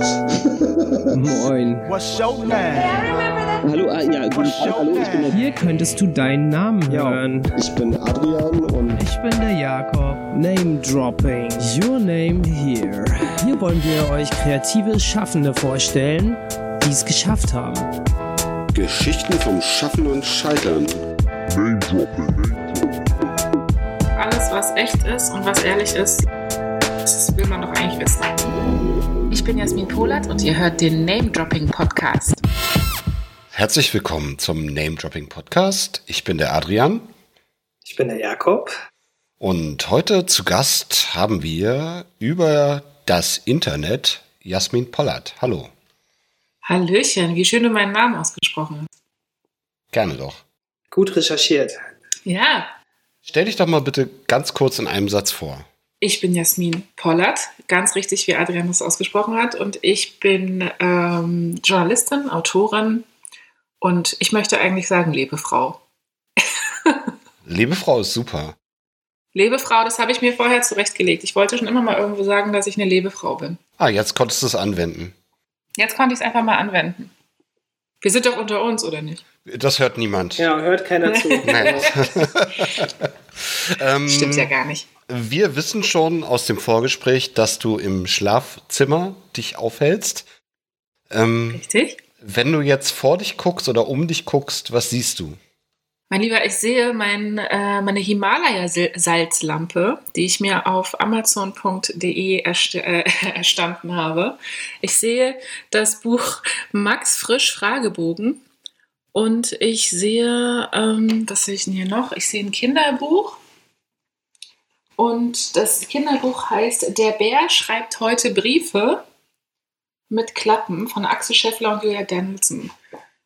Moin. Name? Hallo, ah, ja, guten Tag, hallo, ich bin der Hier könntest du deinen Namen Ja. hören. Ich bin Adrian und Ich bin der Jakob. Name Dropping. Your name here. Hier wollen wir euch kreative Schaffende vorstellen, die es geschafft haben. Geschichten vom Schaffen und Scheitern. Alles, was echt ist und was ehrlich ist, das will man doch eigentlich wissen. Ich bin Jasmin Polat und ihr hört den Name Dropping Podcast. Herzlich willkommen zum Name Dropping Podcast. Ich bin der Adrian Ich bin der Jakob. und heute zu Gast haben wir über das Internet Jasmin Pollert. Hallo. Hallöchen, wie schön du meinen Namen ausgesprochen hast. Gerne doch. Gut recherchiert. Ja, Stell dich doch mal bitte ganz kurz in einem Satz vor. Ich bin Jasmin Pollert, ganz richtig, wie Adrian das ausgesprochen hat. Und ich bin ähm, Journalistin, Autorin und ich möchte eigentlich sagen Lebefrau. Liebe Frau ist super. Lebefrau, das habe ich mir vorher zurechtgelegt. Ich wollte schon immer mal irgendwo sagen, dass ich eine Lebefrau bin. Ah, jetzt konntest du es anwenden. Jetzt konnte ich es einfach mal anwenden. Wir sind doch unter uns, oder nicht? Das hört niemand. Ja, hört keiner zu. Nein. ähm, Stimmt ja gar nicht. Wir wissen schon aus dem Vorgespräch, dass du im Schlafzimmer dich aufhältst. Ähm, Richtig? wenn du jetzt vor dich guckst oder um dich guckst, was siehst du? Mein Lieber, ich sehe mein, äh, meine Himalaya-Salzlampe, die ich mir auf amazon.de erst äh, erstanden habe. Ich sehe das Buch Max Frisch Fragebogen und ich sehe, ähm, was sehe ich denn hier noch? Ich sehe ein Kinderbuch und das Kinderbuch heißt Der Bär schreibt heute Briefe mit Klappen von Axel Scheffler und Julia Danielson.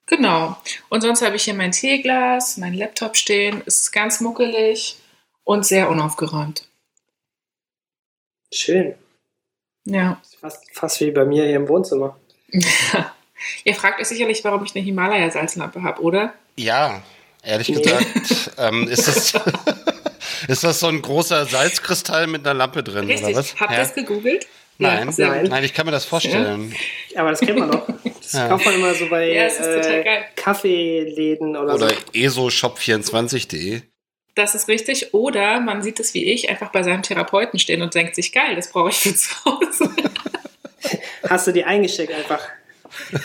Genau. Und sonst habe ich hier mein Teeglas, mein Laptop stehen. Es ist ganz muckelig und sehr unaufgeräumt. Schön. Ja. Fast, fast wie bei mir hier im Wohnzimmer. Ihr fragt euch sicherlich, warum ich eine Himalaya-Salzlampe habe, oder? Ja, ehrlich Nee. gesagt, ähm, ist, das, ist das so ein großer Salzkristall mit einer Lampe drin, Richtig. oder was? Habt ihr Ja? es gegoogelt? Nein, Ja, Nein. Nein, ich kann mir das vorstellen. Aber das kennt man doch. Das Ja. kauft man immer so bei Ja, äh. Kaffeeläden oder, Oder so. esoshop24.de. Das ist richtig. Oder man sieht es wie ich einfach bei seinem Therapeuten stehen und denkt sich, geil, das brauche ich für zu Hause. Hast du die eingesteckt einfach?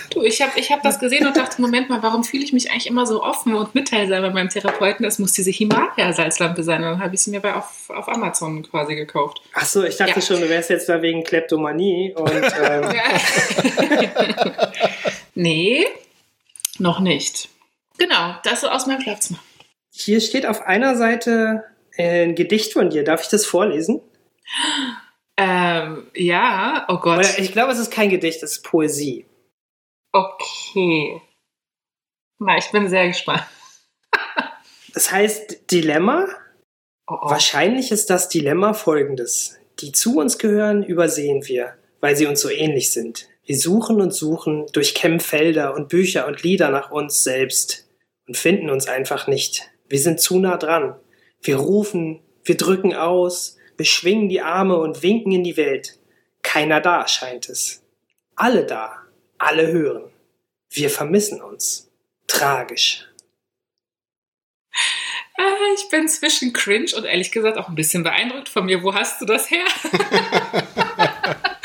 Du, ich habe ich hab das gesehen und dachte, Moment mal, warum fühle ich mich eigentlich immer so offen und mitteilsam bei meinem Therapeuten? Es muss diese Himalaya-Salzlampe sein. Und dann habe ich sie mir bei auf, auf Amazon quasi gekauft. Ach so, ich dachte Ja. schon, du wärst jetzt da wegen Kleptomanie. Und ähm, nee, noch nicht. Genau, das ist aus meinem Schlafzimmer. hier steht auf einer Seite äh, ein Gedicht von dir. Darf ich das vorlesen? Ähm, ja, oh Gott. Oder ich glaube, es ist kein Gedicht, es ist Poesie. Okay. Na, ich bin sehr gespannt. Das heißt Dilemma. Oh, oh. Wahrscheinlich ist das Dilemma folgendes. Die zu uns gehören, übersehen wir, weil sie uns so ähnlich sind. Wir suchen und suchen, durchkämmen Felder und Bücher und Lieder nach uns selbst und finden uns einfach nicht. Wir sind zu nah dran. Wir rufen, wir drücken aus, wir schwingen die Arme und winken in die Welt. Keiner da, scheint es. Alle da, alle hören. Wir vermissen uns. Tragisch. Ah, ich bin zwischen cringe und ehrlich gesagt auch ein bisschen beeindruckt von mir. Wo hast du das her?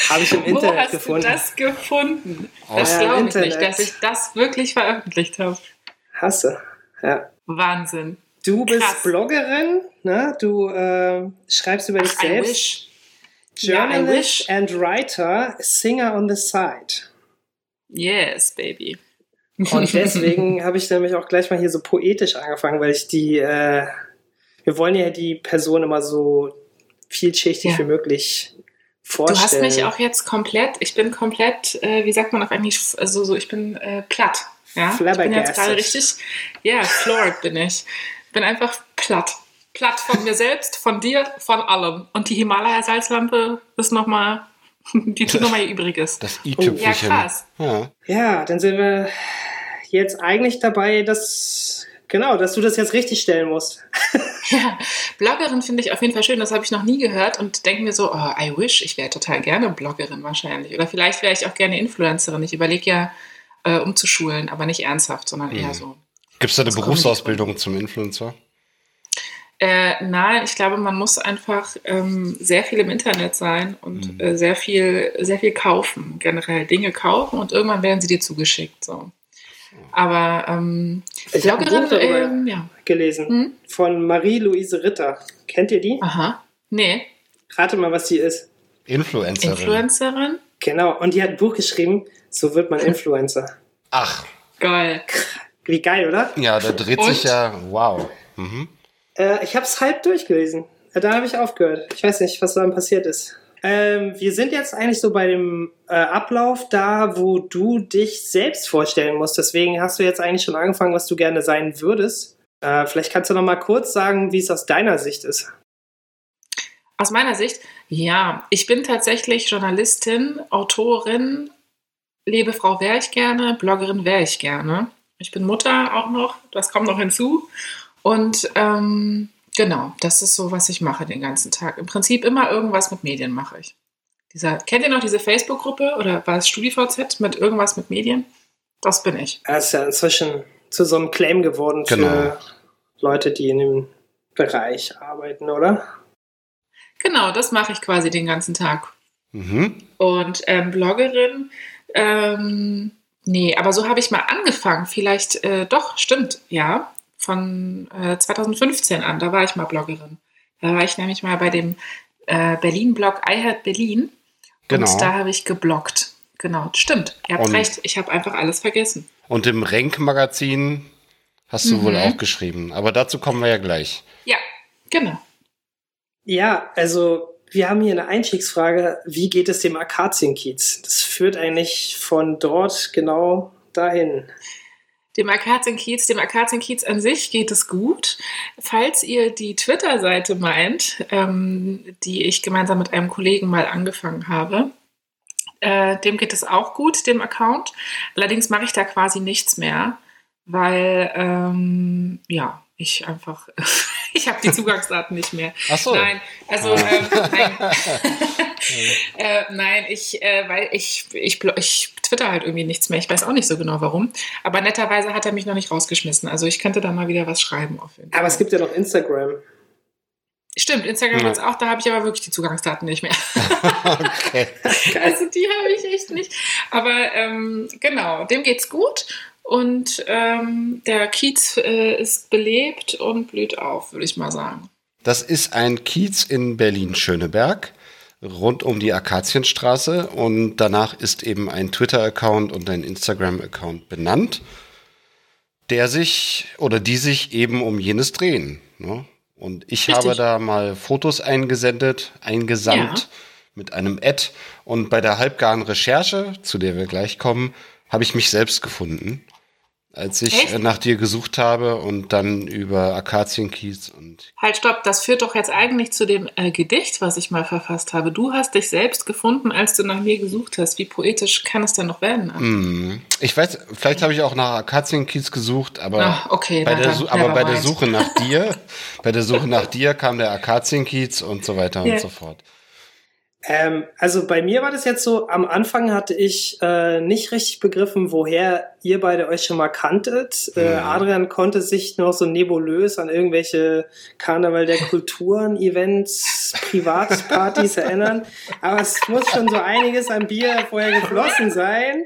Habe ich im Wo Internet hast gefunden. du das gefunden? Aus Das glaube ich nicht, dass ich das wirklich veröffentlicht habe. Hast du. Ja. Wahnsinn. Du bist Krass. Bloggerin, ne? du äh, schreibst über dich I selbst. Ja, Journalist wish. and Writer, Singer on the Side. Yes, baby. Und deswegen habe ich nämlich auch gleich mal hier so poetisch angefangen, weil ich die, äh, wir wollen ja die Person immer so vielschichtig Ja. wie möglich Du vorstellen. hast mich auch jetzt komplett, ich bin komplett, äh, wie sagt man auf Englisch, also so, ich bin äh, platt. Ja? Ich bin jetzt gerade richtig, ja, floored bin ich. Ich bin einfach platt. Platt von mir selbst, von dir, von allem. Und die Himalaya-Salzlampe ist nochmal, die tut nochmal ihr Übriges. Das Ja, i-Tüpfelchen. krass. Ja. Ja, dann sind wir jetzt eigentlich dabei, dass, genau, dass du das jetzt richtig stellen musst. Ja, Bloggerin finde ich auf jeden Fall schön. Das habe ich noch nie gehört und denke mir so, oh, I wish, ich wäre total gerne Bloggerin wahrscheinlich. Oder vielleicht wäre ich auch gerne Influencerin. Ich überlege ja, äh, umzuschulen, aber nicht ernsthaft, sondern Mhm. eher so. Gibt es da eine Berufsausbildung zum Influencer? Äh, nein, ich glaube, man muss einfach ähm, sehr viel im Internet sein und Mhm. äh, sehr viel, sehr viel kaufen, generell Dinge kaufen und irgendwann werden sie dir zugeschickt. So. Aber ähm, Ich habe ein Bloggerin, Buch darüber ähm, ja. gelesen Hm? von Marie-Louise Ritter. Kennt ihr die? Aha. Nee, Rate mal, was die ist. Influencerin. Influencerin? Genau. Und die hat ein Buch geschrieben, so wird man Influencer. Ach, Geil. Wie geil, oder? ja, da dreht Und? sich ja. Wow. Mhm. Äh, ich habe es halb durchgelesen. Äh, Da habe ich aufgehört. Ich weiß nicht, was dann passiert ist. Ähm, wir sind jetzt eigentlich so bei dem äh, Ablauf da, wo du dich selbst vorstellen musst. Deswegen hast du jetzt eigentlich schon angefangen, was du gerne sein würdest. Äh, vielleicht kannst du noch mal kurz sagen, wie es aus deiner Sicht ist. Aus meiner Sicht, ja, ich bin tatsächlich Journalistin, Autorin, Lebefrau wäre ich gerne, Bloggerin wäre ich gerne. Ich bin Mutter auch noch, das kommt noch hinzu. Und ähm, genau, das ist so, was ich mache den ganzen Tag. Im Prinzip immer irgendwas mit Medien mache ich. Dieser, kennt ihr noch diese Facebook-Gruppe oder war es StudiVZ mit irgendwas mit Medien? Das bin ich. Das ist ja inzwischen zu so einem Claim geworden für Genau. Leute, die in dem Bereich arbeiten, oder? Genau, das mache ich quasi den ganzen Tag. Mhm. Und ähm, Bloggerin, ähm, nee, aber so habe ich mal angefangen. Vielleicht, äh, doch, stimmt, ja. Von äh, 2015 an, da war ich mal Bloggerin. Da war ich nämlich mal bei dem äh, Berlin-Blog I Heart Berlin. Genau. Und da habe ich gebloggt. Genau, stimmt. Ihr habt Und- recht, ich habe einfach alles vergessen. Und im Renk-Magazin hast du Mhm. wohl auch geschrieben. Aber dazu kommen wir ja gleich. Ja, genau. Ja, also wir haben hier eine Einstiegsfrage. Wie geht es dem Akazienkiez? Das führt eigentlich von dort genau dahin. Dem Akazienkiez, dem Akazienkiez an sich geht es gut. Falls ihr die Twitter-Seite meint, ähm, die ich gemeinsam mit einem Kollegen mal angefangen habe, äh, dem geht es auch gut, dem Account. Allerdings mache ich da quasi nichts mehr, weil, ähm, ja, ich einfach, ich habe die Zugangsdaten nicht mehr. Ach so. Nein, also ähm, nein. äh, nein, ich, äh, weil ich, ich, ich twitter halt irgendwie nichts mehr. Ich weiß auch nicht so genau warum. Aber netterweise hat er mich noch nicht rausgeschmissen. Also ich könnte da mal wieder was schreiben auf jeden Fall. Aber es gibt ja noch Instagram. Stimmt, Instagram Ja. jetzt auch, da habe ich aber wirklich die Zugangsdaten nicht mehr. Okay. Also die habe ich echt nicht. Aber ähm, genau, dem geht's gut. Und ähm, der Kiez äh, ist belebt und blüht auf, würde ich mal sagen. Das ist ein Kiez in Berlin-Schöneberg, rund um die Akazienstraße. Und danach ist eben ein Twitter-Account und ein Instagram-Account benannt, der sich oder die sich eben um jenes drehen. Ne? Und ich Richtig. habe da mal Fotos eingesendet, eingesandt Ja. mit einem Ad. Und bei der halbgaren Recherche, zu der wir gleich kommen, habe ich mich selbst gefunden. Als ich Echt? äh, nach dir gesucht habe und dann über Akazienkiez und Halt, stopp, das führt doch jetzt eigentlich zu dem äh, Gedicht, was ich mal verfasst habe. Du hast dich selbst gefunden, als du nach mir gesucht hast. Wie poetisch kann es denn noch werden? Hm, Ich weiß, vielleicht habe ich auch nach Akazienkiez gesucht, aber, Ach, okay, bei, der, dann, aber bei der. Suche nach dir, bei der Suche nach dir kam der Akazienkiez und so weiter Ja. und so fort. Ähm, also bei mir war das jetzt so, am Anfang hatte ich äh, nicht richtig begriffen, woher ihr beide euch schon mal kanntet. Äh, Mhm. Adrian konnte sich noch so nebulös an irgendwelche Karneval der Kulturen, Events, Privatpartys erinnern. Aber es muss schon so einiges an Bier vorher geflossen sein.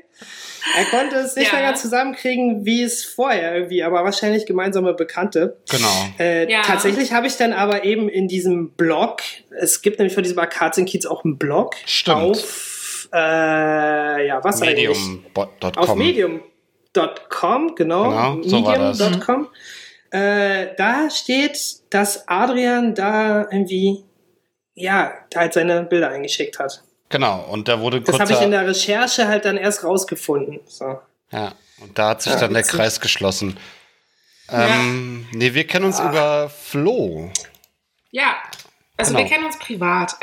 Er konnte es nicht Ja. mehr ganz zusammenkriegen, wie es vorher irgendwie, aber wahrscheinlich gemeinsame Bekannte. Genau. Äh, Ja. Tatsächlich habe ich dann aber eben in diesem Blog, es gibt nämlich von diesem Akazienkiez auch einen Blog Stimmt. auf, äh, ja, was eigentlich? Medium.com. Auf medium.com, genau. Genau, so. Medium.com. Äh, da steht, dass Adrian da irgendwie, ja, halt seine Bilder eingeschickt hat. Genau, und da wurde Das habe ich in der Recherche halt dann erst rausgefunden. So. ja, und da hat sich Ja, dann der. Kreis geschlossen. Ähm, nee, wir kennen uns über Flo. Ja, also Genau. wir kennen uns privat.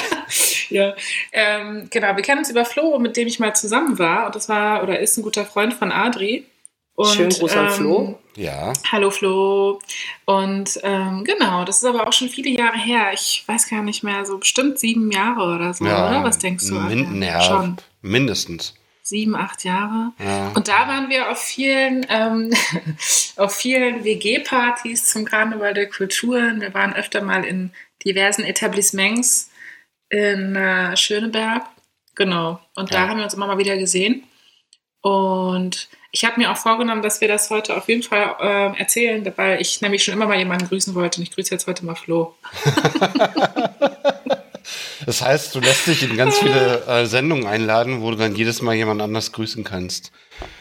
ja, ähm, genau, wir kennen uns über Flo, mit dem ich mal zusammen war. Und das war oder ist ein guter Freund von Adri. Und, Schönen Gruß an ähm, Flo. Ja. Hallo Flo. Und ähm, genau, das ist aber auch schon viele Jahre her. Ich weiß gar nicht mehr, so bestimmt sieben Jahre oder so, ja. oder? Was denkst du? Min ja, Schon mindestens. sieben, acht Jahre. Ja. Und da waren wir auf vielen, ähm, auf vielen WG-Partys zum Karneval der Kulturen. Wir waren öfter mal in diversen Etablissements in äh, Schöneberg. Genau. Und da haben wir uns immer mal wieder gesehen. Und ich habe mir auch vorgenommen, dass wir das heute auf jeden Fall ähm, erzählen, weil ich nämlich schon immer mal jemanden grüßen wollte. Und ich grüße jetzt heute mal Flo. Das heißt, du lässt dich in ganz viele äh, Sendungen einladen, wo du dann jedes Mal jemand anders grüßen kannst.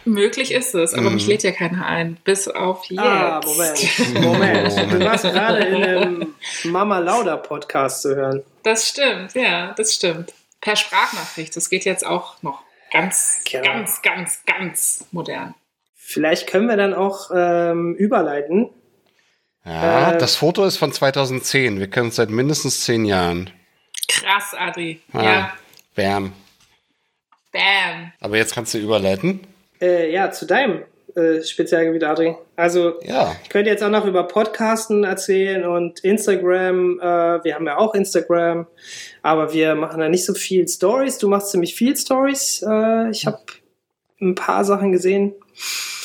Möglich ist es, aber Mhm. mich lädt ja keiner ein. Bis auf jetzt. Ah, Moment. Moment. Du warst gerade in einem Mama Lauda Podcast zu hören. Das stimmt, ja, das stimmt. Per Sprachnachricht. Das geht jetzt auch noch ganz, Genau. ganz, ganz, ganz modern. Vielleicht können wir dann auch ähm, überleiten. Ja, Äh, das Foto ist von 2010. Wir kennen uns seit mindestens zehn Jahren. Krass, Adri. Ah, Ja, Bam. bam. Aber jetzt kannst du überleiten. Äh, ja, zu deinem äh, Spezialgebiet, Adri. Also, Ja. ich könnte jetzt auch noch über Podcasten erzählen und Instagram. Äh, wir haben ja auch Instagram, aber wir machen da nicht so viel Stories. Du machst ziemlich viel Stories. Äh, ich habe ein paar Sachen gesehen.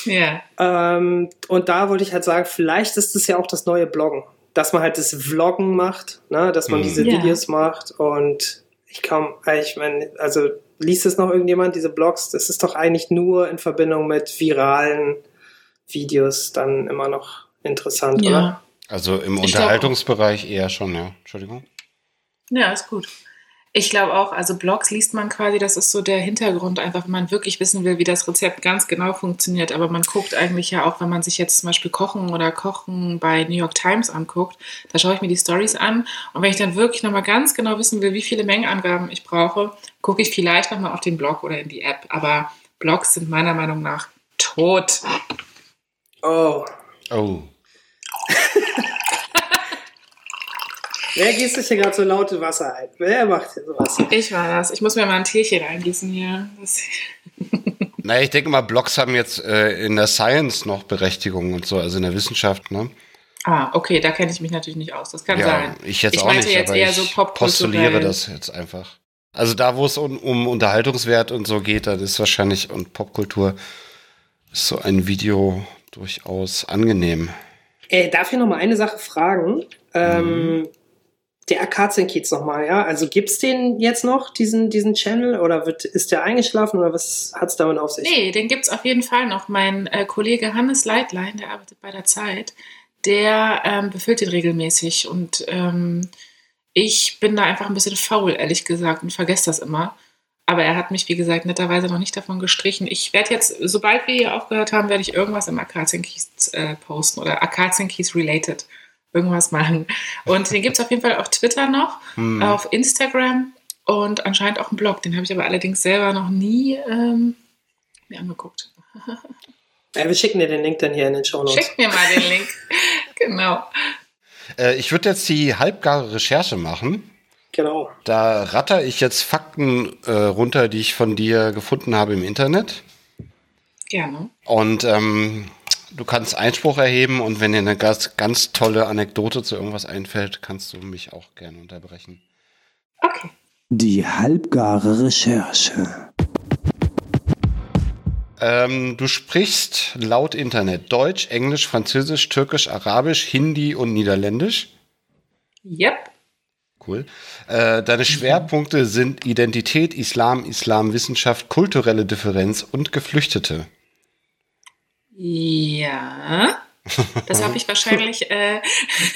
Ja, Ähm, und da wollte ich halt sagen, vielleicht ist das ja auch das neue Bloggen. Dass man halt das Vloggen macht, ne? dass man Mhm. diese Ja. Videos macht und ich kaum, ich meine, also liest es noch irgendjemand, diese Blogs? Das ist doch eigentlich nur in Verbindung mit viralen Videos dann immer noch interessant, oder? ja. Also im Ich glaub- Unterhaltungsbereich eher schon, ja. Entschuldigung. Ja, ist gut. Ich glaube auch, also Blogs liest man quasi, das ist so der Hintergrund, einfach wenn man wirklich wissen will, wie das Rezept ganz genau funktioniert. Aber man guckt eigentlich ja auch, wenn man sich jetzt zum Beispiel Kochen oder Kochen bei New York Times anguckt, da schaue ich mir die Stories an. Und wenn ich dann wirklich nochmal ganz genau wissen will, wie viele Mengenangaben ich brauche, gucke ich vielleicht nochmal auf den Blog oder in die App. Aber Blogs sind meiner Meinung nach tot. Oh, Oh. wer gießt sich hier gerade so laute Wasser ein? Wer macht hier sowas? Ich war das. Ich muss mir mal ein Teechen reingießen hier. Naja, ich denke mal, Blogs haben jetzt äh, in der Science noch Berechtigung und so, also in der Wissenschaft, ne? ah, okay, da kenne ich mich natürlich nicht aus. Das kann ja, sein. ich jetzt Ich auch meinte nicht, jetzt aber eher ich so postuliere das jetzt einfach. Also da, wo es um, um Unterhaltungswert und so geht, dann ist wahrscheinlich und Popkultur ist so ein Video durchaus angenehm. Äh, darf ich noch mal eine Sache fragen? Ähm, der Akazienkiez noch mal, ja? Also gibt's den jetzt noch, diesen, diesen Channel? Oder wird, ist der eingeschlafen oder was hat's damit auf sich? Nee, den gibt's auf jeden Fall noch. Mein äh, Kollege Hannes Leitlein, der arbeitet bei der Zeit, der ähm, befüllt den regelmäßig. Und ähm, ich bin da einfach ein bisschen faul, ehrlich gesagt, und vergesse das immer. Aber er hat mich, wie gesagt, netterweise noch nicht davon gestrichen. Ich werde jetzt, sobald wir hier aufgehört haben, werde ich irgendwas im Akazienkiez äh, posten oder Akazienkiez related. Irgendwas machen. Und den gibt's auf jeden Fall auf Twitter noch, Hm. auf Instagram und anscheinend auch einen Blog. Den habe ich aber allerdings selber noch nie ähm, mir angeguckt. Äh, wir schicken dir den Link dann hier in den Show Notes. Schickt mir mal den Link. genau. Äh, ich würde jetzt die halbgare Recherche machen. Genau. Da ratter ich jetzt Fakten äh, runter, die ich von dir gefunden habe im Internet. Gerne. Und ähm, du kannst Einspruch erheben und wenn dir eine ganz, ganz tolle Anekdote zu irgendwas einfällt, kannst du mich auch gerne unterbrechen. Okay. Die halbgare Recherche. Ähm, du sprichst laut Internet Deutsch, Englisch, Französisch, Türkisch, Arabisch, Hindi und Niederländisch. Yep. Cool. Äh, deine Schwerpunkte sind Identität, Islam, Islamwissenschaft, kulturelle Differenz und Geflüchtete. Ja. Das habe ich wahrscheinlich, äh,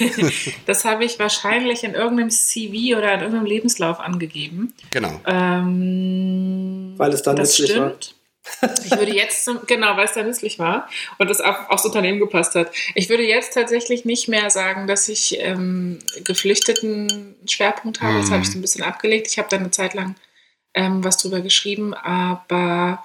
das habe ich wahrscheinlich in irgendeinem CV oder in irgendeinem Lebenslauf angegeben. Genau. Ähm, Weil es dann das nützlich war. stimmt. Ich würde jetzt, zum- genau, weil es da nützlich war und das auch aufs Unternehmen gepasst hat. Ich würde jetzt tatsächlich nicht mehr sagen, dass ich ähm, Geflüchteten Schwerpunkt habe. Das Mhm. habe ich so ein bisschen abgelegt. Ich habe da eine Zeit lang ähm, was drüber geschrieben, aber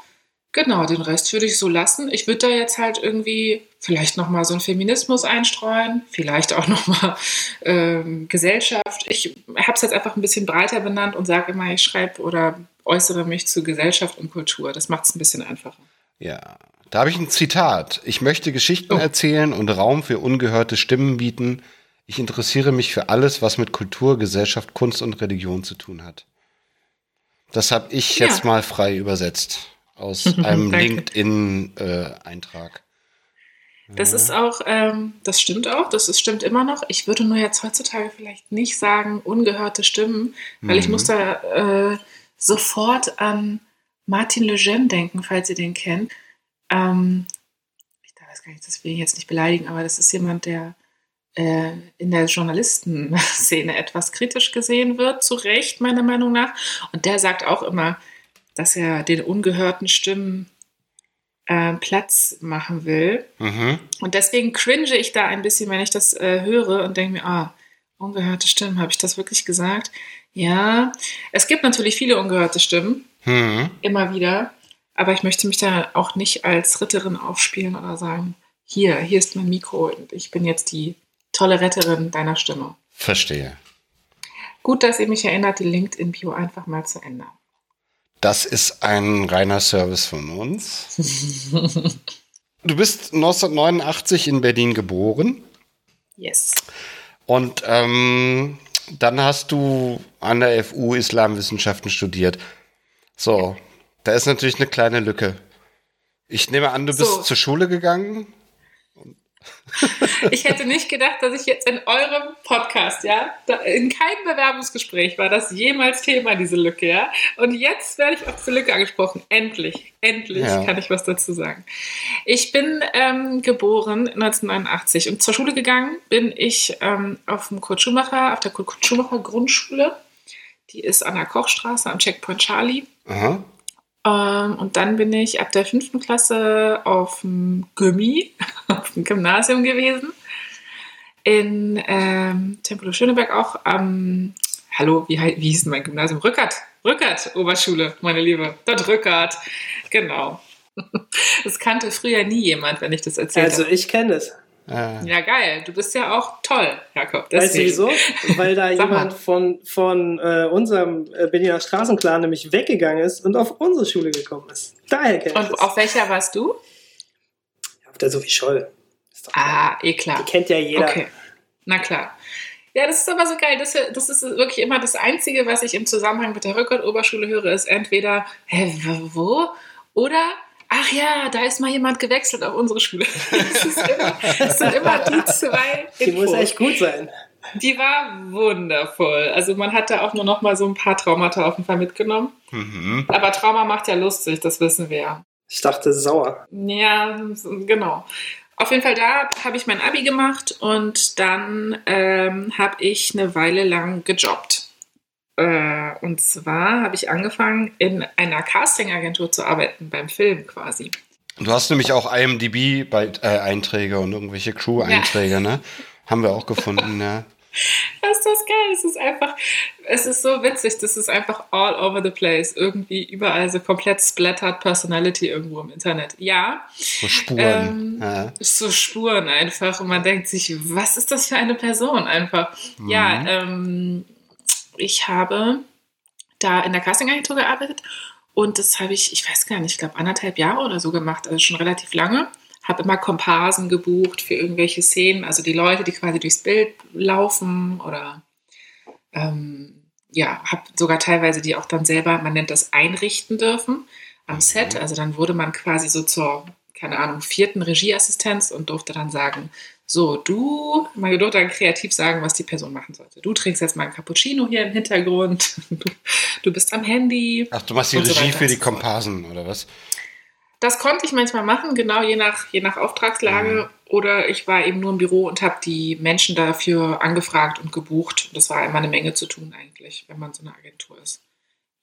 genau, den Rest würde ich so lassen. Ich würde da jetzt halt irgendwie vielleicht nochmal so einen Feminismus einstreuen, vielleicht auch nochmal ähm, Gesellschaft. Ich habe es jetzt einfach ein bisschen breiter benannt und sage immer, ich schreibe oder äußere mich zu Gesellschaft und Kultur. Das macht es ein bisschen einfacher. Ja. Da habe ich ein Zitat. Ich möchte Geschichten Oh. erzählen und Raum für ungehörte Stimmen bieten. Ich interessiere mich für alles, was mit Kultur, Gesellschaft, Kunst und Religion zu tun hat. Das habe ich Ja. jetzt mal frei übersetzt aus einem. LinkedIn-Eintrag. Das ist auch, ähm, das stimmt auch, das ist, stimmt immer noch. Ich würde nur jetzt heutzutage vielleicht nicht sagen ungehörte Stimmen, weil ich Mhm. muss da äh, sofort an Martin Lejeune denken, falls ihr den kennt. Ähm, ich weiß gar nicht, das will ich jetzt nicht beleidigen, aber das ist jemand, der äh, in der Journalistenszene etwas kritisch gesehen wird, zu Recht, meiner Meinung nach. Und der sagt auch immer, dass er den ungehörten Stimmen äh, Platz machen will. Mhm. Und deswegen cringe ich da ein bisschen, wenn ich das äh, höre und denke mir, ah, ungehörte Stimmen, habe ich das wirklich gesagt? Ja, es gibt natürlich viele ungehörte Stimmen, Mhm. immer wieder, aber ich möchte mich da auch nicht als Ritterin aufspielen oder sagen, hier, hier ist mein Mikro und ich bin jetzt die tolle Retterin deiner Stimme. Verstehe. Gut, dass ihr mich erinnert, die LinkedIn-Bio einfach mal zu ändern. Das ist ein reiner Service von uns. Du bist 1989 in Berlin geboren Yes. und ähm, dann hast du an der FU Islamwissenschaften studiert. So, da ist natürlich eine kleine Lücke. Ich nehme an, du bist So. zur Schule gegangen. Ich hätte nicht gedacht, dass ich jetzt in eurem Podcast, ja, in keinem Bewerbungsgespräch war das jemals Thema, diese Lücke, ja. Und jetzt werde ich auf diese Lücke angesprochen. Endlich, endlich Ja. kann ich was dazu sagen. Ich bin ähm, geboren 1989 und zur Schule gegangen bin ich ähm, auf dem Kurt Schumacher, auf der Kurt Schumacher Grundschule. Die ist an der Kochstraße am Checkpoint Charlie. Aha. Ähm, und dann bin ich ab der fünften Klasse auf dem Gummi, auf dem Gymnasium gewesen. In ähm, Tempelhof Schöneberg auch am, hallo, wie, wie hieß denn mein Gymnasium? Rückert, Rückert, Oberschule, meine Liebe. Dort Rückert, genau. Das kannte früher nie jemand, wenn ich das erzählt Also habe. ich kenne es. Äh, Ja, geil. Du bist ja auch toll, Jakob. Weißt du Deswegen. wieso? Weil da jemand von, von äh, unserem äh, Berliner Straßenclan nämlich weggegangen ist und auf unsere Schule gekommen ist. Daher kenne ich Und auf welcher warst du? Auf der Sophie Scholl. Ist doch Ah, eh klar. Die kennt ja jeder. Okay, na klar. Ja, das ist aber so geil. Das, das ist wirklich immer das Einzige, was ich im Zusammenhang mit der Rückert-Oberschule höre, ist entweder, hä, wo? Oder, ach ja, da ist mal jemand gewechselt auf unsere Schule. Das, ist immer, das sind immer die zwei Die muss echt gut sein. Die war wundervoll. Also man hat da auch nur noch mal so ein paar Traumata auf jeden Fall mitgenommen. mhm. Aber Trauma macht ja lustig, das wissen wir ja. Ich dachte sauer. Ja, genau. Auf jeden Fall da habe ich mein Abi gemacht und dann ähm, habe ich eine Weile lang gejobbt. Äh, und zwar habe ich angefangen, in einer Castingagentur zu arbeiten, beim Film quasi. Du hast nämlich auch IMDb-Einträge und irgendwelche Crew-Einträge, ne? Haben wir auch gefunden, ja. Das ist das geil. Es ist einfach, es ist so witzig. Das ist einfach all over the place. Irgendwie überall so komplett splattered Personality irgendwo im Internet. Ja, So Spuren. Ähm, ja. so Spuren einfach und man denkt sich, was ist das für eine Person einfach? Ja, ähm, ich habe da in der Castingagentur gearbeitet und das habe ich, ich weiß gar nicht, ich glaube anderthalb Jahre oder so gemacht, also schon relativ lange. Habe immer Komparsen gebucht für irgendwelche Szenen, also die Leute, die quasi durchs Bild laufen oder ähm, ja, habe sogar teilweise die auch dann selber, man nennt das einrichten dürfen am Set. Also dann wurde man quasi so zur, keine Ahnung, vierten Regieassistenz und durfte dann sagen, so, du, man durfte dann kreativ sagen, was die Person machen sollte. Du trinkst jetzt mal ein Cappuccino hier im Hintergrund, du, du bist am Handy. Ach, du machst die so Regie weiter für die so. Komparsen, oder was? Das konnte ich manchmal machen, genau je nach, je nach Auftragslage. Oder ich war eben nur im Büro und habe die Menschen dafür angefragt und gebucht. Das war immer eine Menge zu tun eigentlich, wenn man so eine Agentur ist.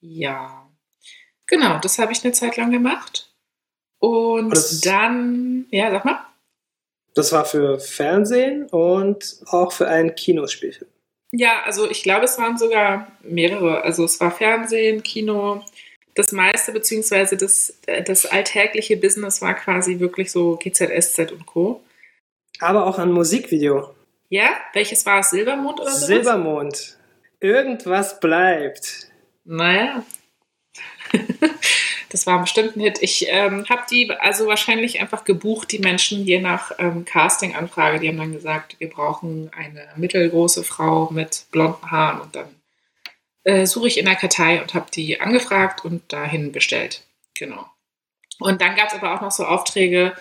Ja, genau, das habe ich eine Zeit lang gemacht. Und dann, ja, sag mal. Das war für Fernsehen und auch für einen Kinospielfilm. Ja, also ich glaube, es waren sogar mehrere. Also es war Fernsehen, Kino. Das meiste, beziehungsweise das, das alltägliche Business war quasi wirklich so GZSZ und Co. Aber auch ein Musikvideo. Ja, welches war es? Silbermond oder so? Silbermond. Irgendwas bleibt. Naja. Das war bestimmt ein Hit. Ich ähm, habe die also wahrscheinlich einfach gebucht, die Menschen, je nach ähm, Casting-Anfrage. Die haben dann gesagt, wir brauchen eine mittelgroße Frau mit blonden Haaren. Und dann äh, suche ich in der Kartei und habe die angefragt und dahin bestellt. Genau. Und dann gab es aber auch noch so Aufträge,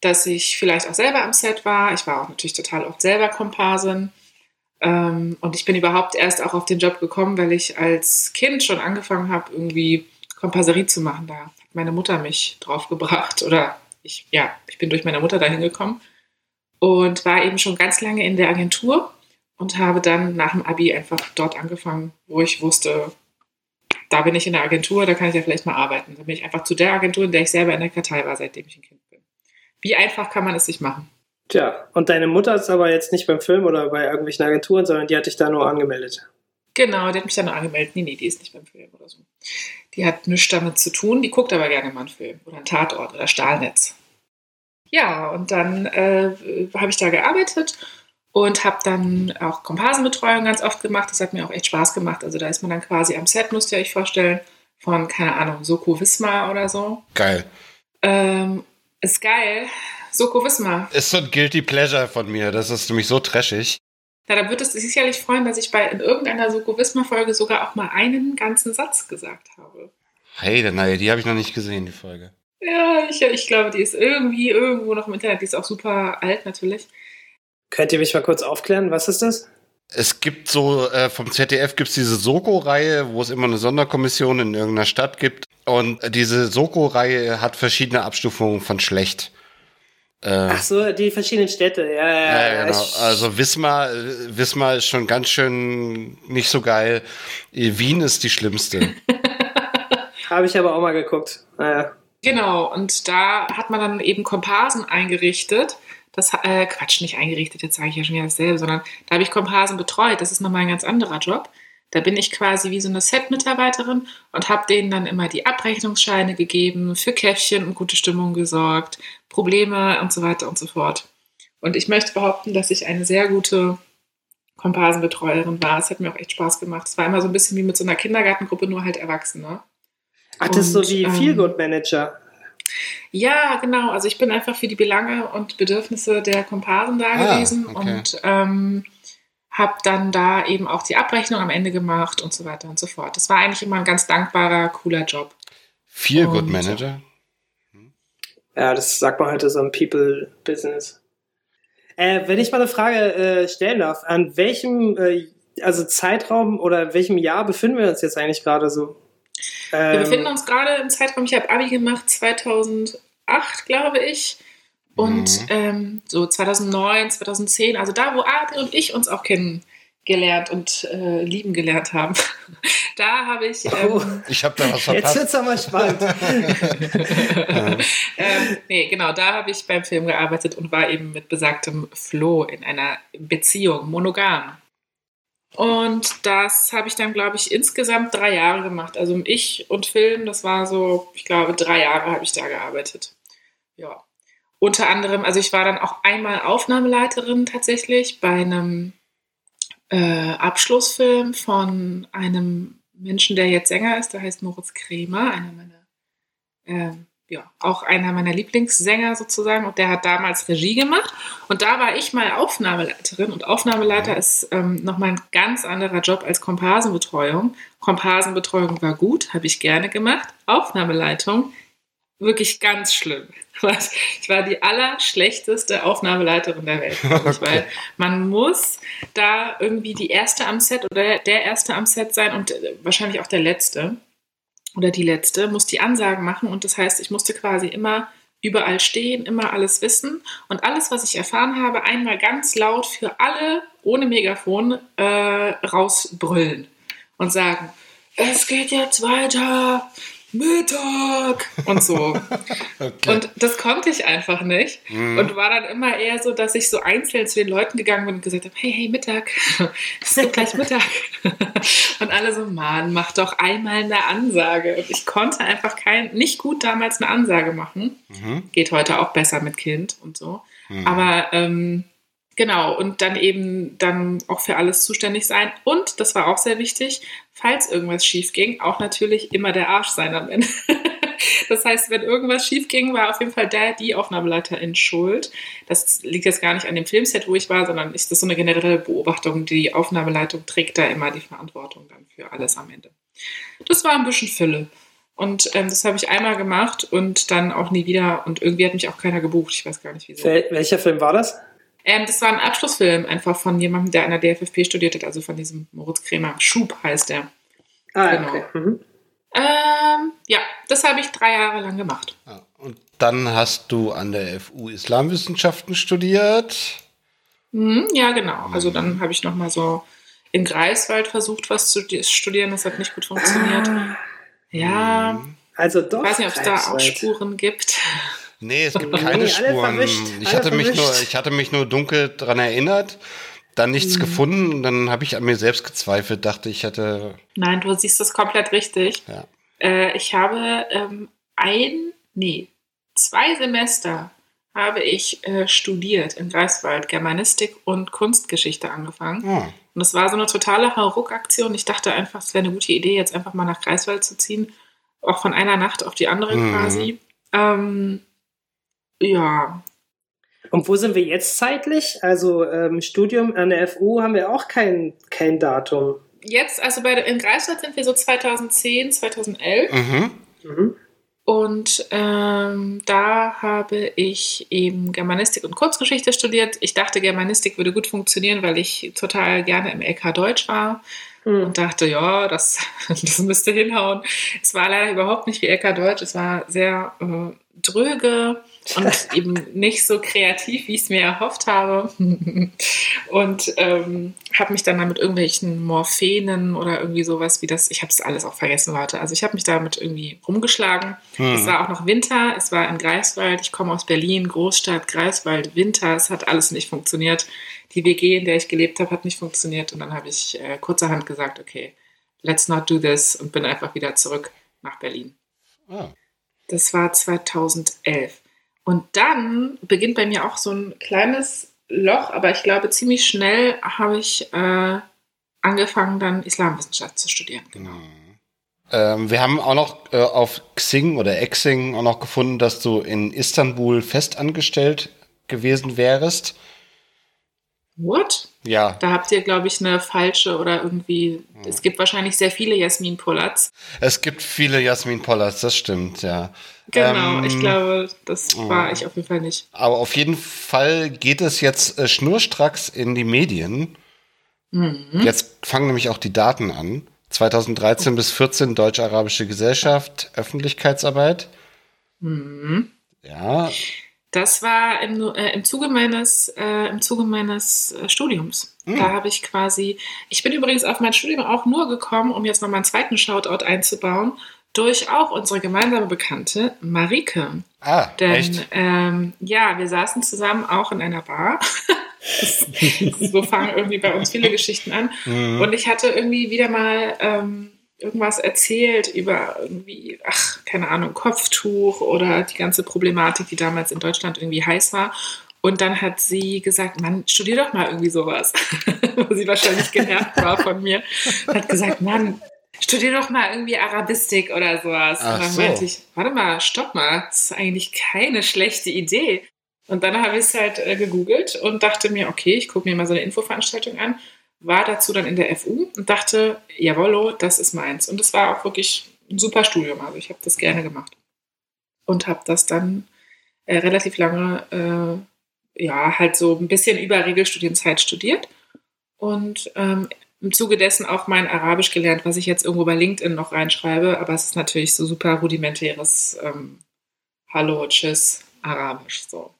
dass ich vielleicht auch selber am Set war. Ich war auch natürlich total oft selber Komparsin. Ähm, und ich bin überhaupt erst auch auf den Job gekommen, weil ich als Kind schon angefangen habe, irgendwie Komparserie zu machen. Da hat meine Mutter mich draufgebracht oder ich, ja, ich bin durch meine Mutter dahin gekommen und war eben schon ganz lange in der Agentur und habe dann nach dem Abi einfach dort angefangen, wo ich wusste, da bin ich in der Agentur, da kann ich ja vielleicht mal arbeiten. Dann bin ich einfach zu der Agentur, in der ich selber in der Kartei war, seitdem ich ein Kind bin. Wie einfach kann man es sich machen? Tja, und deine Mutter ist aber jetzt nicht beim Film oder bei irgendwelchen Agenturen, sondern die hat dich da nur angemeldet. Genau, die hat mich da nur angemeldet. Nee, nee, die ist nicht beim Film oder so. Die hat nichts damit zu tun, die guckt aber gerne mal einen Film oder einen Tatort oder Stahlnetz. Ja, und dann äh, habe ich da gearbeitet und habe dann auch Komparsenbetreuung ganz oft gemacht. Das hat mir auch echt Spaß gemacht. Also da ist man dann quasi am Set, müsst ihr euch vorstellen, von, keine Ahnung, Soko Wismar oder so. Geil. Ähm, ist geil. Soko Wismar. Ist so ein Guilty Pleasure von mir. Das ist nämlich so trashig. Na, da wird es sich sicherlich freuen, dass ich bei in irgendeiner Soko Wismar-Folge sogar auch mal einen ganzen Satz gesagt habe. Hey, naja, die habe ich noch nicht gesehen, die Folge. Ja, ich, ich glaube, die ist irgendwie irgendwo noch im Internet. Die ist auch super alt natürlich. Könnt ihr mich mal kurz aufklären? Was ist das? Es gibt so, äh, vom ZDF gibt es diese Soko-Reihe, wo es immer eine Sonderkommission in irgendeiner Stadt gibt. Und diese Soko-Reihe hat verschiedene Abstufungen von schlecht. Äh, Ach so, die verschiedenen Städte, ja, ja. ja genau. Also Wismar, Wismar ist schon ganz schön nicht so geil. Wien ist die schlimmste. Habe ich aber auch mal geguckt. Naja. Genau, und da hat man dann eben Komparsen eingerichtet. Das, äh, Quatsch, nicht eingerichtet, jetzt sage ich ja schon wieder dasselbe, sondern da habe ich Komparsen betreut. Das ist nochmal ein ganz anderer Job. Da bin ich quasi wie so eine Set-Mitarbeiterin und habe denen dann immer die Abrechnungsscheine gegeben, für Käffchen und gute Stimmung gesorgt, Probleme und so weiter und so fort. Und ich möchte behaupten, dass ich eine sehr gute Komparsenbetreuerin war. Es hat mir auch echt Spaß gemacht. Es war immer so ein bisschen wie mit so einer Kindergartengruppe, nur halt Erwachsene. Ach, das ist so wie ähm, Feelgood Manager. Ja, genau. Also ich bin einfach für die Belange und Bedürfnisse der Komparsen da ah, gewesen okay. und ähm, habe dann da eben auch die Abrechnung am Ende gemacht und so weiter und so fort. Das war eigentlich immer ein ganz dankbarer, cooler Job. Feel Good Manager? Ja, das sagt man heute so ein People-Business. Äh, wenn ich mal eine Frage äh, stellen darf, an welchem äh, also Zeitraum oder welchem Jahr befinden wir uns jetzt eigentlich gerade so? Ähm, wir befinden uns gerade im Zeitraum, ich habe Abi gemacht 2008, glaube ich. Und mhm. ähm, so 2009, 2010, also da, wo Adel und ich uns auch kennengelernt und äh, lieben gelernt haben. da habe ich. Ähm, oh, ich habe da was verpasst. Jetzt wird's aber spannend. ähm, nee, genau, da habe ich beim Film gearbeitet und war eben mit besagtem Flo in einer Beziehung, monogam. Und das habe ich dann, glaube ich, insgesamt drei Jahre gemacht. Also ich und Film, das war so, ich glaube, drei Jahre habe ich da gearbeitet. Ja. Unter anderem, also ich war dann auch einmal Aufnahmeleiterin tatsächlich bei einem äh, Abschlussfilm von einem Menschen, der jetzt Sänger ist, der heißt Moritz Kremer, einer meiner äh, ja, auch einer meiner Lieblingssänger sozusagen und der hat damals Regie gemacht und da war ich mal Aufnahmeleiterin und Aufnahmeleiter ist ähm, nochmal ein ganz anderer Job als Komparsenbetreuung. Komparsenbetreuung war gut, habe ich gerne gemacht. Aufnahmeleitung wirklich ganz schlimm. Ich war die allerschlechteste Aufnahmeleiterin der Welt, okay. weil man muss da irgendwie die erste am Set oder der erste am Set sein und äh, wahrscheinlich auch der letzte oder die letzte, muss die Ansagen machen und das heißt, ich musste quasi immer überall stehen, immer alles wissen und alles, was ich erfahren habe, einmal ganz laut für alle ohne Megafon äh, rausbrüllen und sagen, es geht jetzt weiter, Mittag und so. okay. Und das konnte ich einfach nicht. Mhm. Und war dann immer eher so, dass ich so einzeln zu den Leuten gegangen bin und gesagt habe, hey, hey, Mittag, es ist gleich Mittag. und alle so, Mann, mach doch einmal eine Ansage. Und ich konnte einfach kein, nicht gut damals eine Ansage machen. Mhm. Geht heute auch besser mit Kind und so. Mhm. Aber ähm, Genau, und dann eben dann auch für alles zuständig sein. Und, das war auch sehr wichtig, falls irgendwas schief ging, auch natürlich immer der Arsch sein am Ende. Das heißt, wenn irgendwas schief ging, war auf jeden Fall der, die Aufnahmeleiterin schuld. Das liegt jetzt gar nicht an dem Filmset, wo ich war, sondern ist das so eine generelle Beobachtung. Die Aufnahmeleitung trägt da immer die Verantwortung dann für alles am Ende. Das war ein bisschen Fülle. Und ähm, das habe ich einmal gemacht und dann auch nie wieder. Und irgendwie hat mich auch keiner gebucht. Ich weiß gar nicht wieso. Wel welcher Film war das? Ähm, das war ein Abschlussfilm einfach von jemandem, der an der DFFP studiert hat, also von diesem Moritz Kremer. Schub heißt der. Ah, Genau. okay. Mhm. Ähm, ja, das habe ich drei Jahre lang gemacht. Ja. Und dann hast du an der FU Islamwissenschaften studiert. Mhm, ja, genau. Also dann habe ich noch mal so in Greifswald versucht, was zu studieren. Das hat nicht gut funktioniert. Ah, Ja, also doch. ich weiß nicht, ob es da auch. Spuren gibt. Nee, es gibt Nee, keine alle Spuren. verwischt, Ich hatte, mich nur, ich hatte mich nur dunkel dran erinnert, dann nichts Mhm. gefunden und dann habe ich an mir selbst gezweifelt, dachte ich hätte. Nein, du siehst das komplett richtig. Ja. Äh, ich habe ähm, ein, nee, zwei Semester habe ich äh, studiert in Greifswald, Germanistik und Kunstgeschichte angefangen. Ah, Und das war so eine totale Hauruck-Aktion. Ich dachte einfach, es wäre eine gute Idee, jetzt einfach mal nach Greifswald zu ziehen. Auch von einer Nacht auf die andere Mhm. quasi. Ähm, ja, Und wo sind wir jetzt zeitlich? Also ähm, Studium an der FU haben wir auch kein, kein Datum. jetzt, also bei, in Greifswald sind wir so 2010, 2011. mhm. Mhm. Und ähm, da habe ich eben Germanistik und Kurzgeschichte studiert. Ich dachte, Germanistik würde gut funktionieren, weil ich total gerne im LK Deutsch war Mhm. und dachte, ja, das, das müsste hinhauen. Es war leider überhaupt nicht wie LK Deutsch. Es war sehr äh, dröge und eben nicht so kreativ, wie ich es mir erhofft habe. und ähm, habe mich dann da mit irgendwelchen Morphenen oder irgendwie sowas wie das, ich habe es alles auch vergessen, Leute. Also ich habe mich damit irgendwie rumgeschlagen. Hm. Es war auch noch Winter, es war in Greifswald, ich komme aus Berlin, Großstadt, Greifswald, Winter, es hat alles nicht funktioniert. Die WG, in der ich gelebt habe, hat nicht funktioniert und dann habe ich äh, kurzerhand gesagt, okay, let's not do this und bin einfach wieder zurück nach Berlin. Ah. Das war 2011. Und dann beginnt bei mir auch so ein kleines Loch, aber ich glaube, ziemlich schnell habe ich äh, angefangen, dann Islamwissenschaft zu studieren. Genau. Ähm, wir haben auch noch äh, auf Xing oder Xing auch noch gefunden, dass du in Istanbul festangestellt gewesen wärst. What? Ja, Da habt ihr, glaube ich, eine falsche oder irgendwie. Es gibt wahrscheinlich sehr viele Jasmin Pollatz. es gibt viele Jasmin Pollards, das stimmt, ja. Genau, Ähm, ich glaube, das war ich auf jeden Fall nicht. Aber auf jeden Fall geht es jetzt äh, schnurstracks in die Medien. Mhm. Jetzt fangen nämlich auch die Daten an. 2013 bis 14 Deutsch-Arabische Gesellschaft, Öffentlichkeitsarbeit. Mhm. Ja, Das war im, äh, im Zuge meines, äh, im Zuge meines äh, Studiums. Da habe ich quasi, ich bin übrigens auf mein Studium auch nur gekommen, um jetzt noch mal einen zweiten Shoutout einzubauen, durch auch unsere gemeinsame Bekannte Marike. ah, Denn echt? ähm, ja, wir saßen zusammen auch in einer Bar. So fangen irgendwie bei uns viele Geschichten an. Mhm. Und ich hatte irgendwie wieder mal ähm, irgendwas erzählt über irgendwie, ach, keine Ahnung, Kopftuch oder die ganze Problematik, die damals in Deutschland irgendwie heiß war. Und dann hat sie gesagt, Mann, studier doch mal irgendwie sowas. Wo sie wahrscheinlich genervt war von mir. Hat gesagt, Mann, studier doch mal irgendwie Arabistik oder sowas. Ach und dann so. meinte ich, warte mal, stopp mal, das ist eigentlich keine schlechte Idee. Und dann habe ich es halt äh, gegoogelt und dachte mir, okay, ich gucke mir mal so eine Infoveranstaltung an, war dazu dann in der FU und dachte, jawollo, das ist meins. Und es war auch wirklich ein super Studium, also ich habe das gerne gemacht. Und habe das dann äh, relativ lange, äh, ja, halt so ein bisschen über Regelstudienzeit studiert und ähm, im Zuge dessen auch mein Arabisch gelernt, was ich jetzt irgendwo bei LinkedIn noch reinschreibe, aber es ist natürlich so super rudimentäres ähm, Hallo, Tschüss, Arabisch so.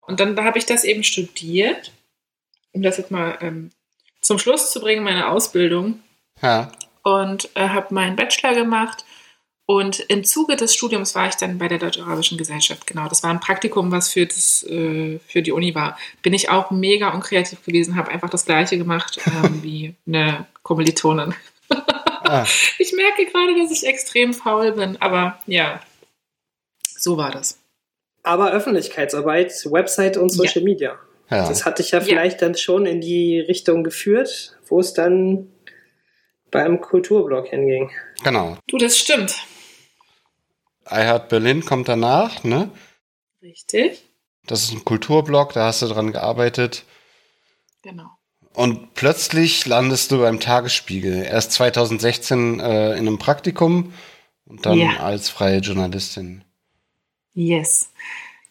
Und dann da habe ich das eben studiert, um das jetzt mal ähm, zum Schluss zu bringen, meine Ausbildung Ja. und äh, habe meinen Bachelor gemacht. Und im Zuge des Studiums war ich dann bei der Deutsch-Arabischen Gesellschaft. Genau, das war ein Praktikum, was für, das, äh, für die Uni war. Bin ich auch mega unkreativ gewesen, habe einfach das Gleiche gemacht ähm, wie eine Kommilitonin. Ah, Ich merke gerade, dass ich extrem faul bin, aber ja, so war das. Aber Öffentlichkeitsarbeit, Website und Social Media. Ja. Das hat dich ja vielleicht dann schon in die Richtung geführt, wo es dann beim Kulturblog hinging. Genau. Du, das stimmt. I Heart Berlin kommt danach, ne? Richtig. Das ist ein Kulturblog, da hast du dran gearbeitet. Genau. Und plötzlich landest du beim Tagesspiegel. Erst 2016 äh, in einem Praktikum und dann Ja. als freie Journalistin. Yes.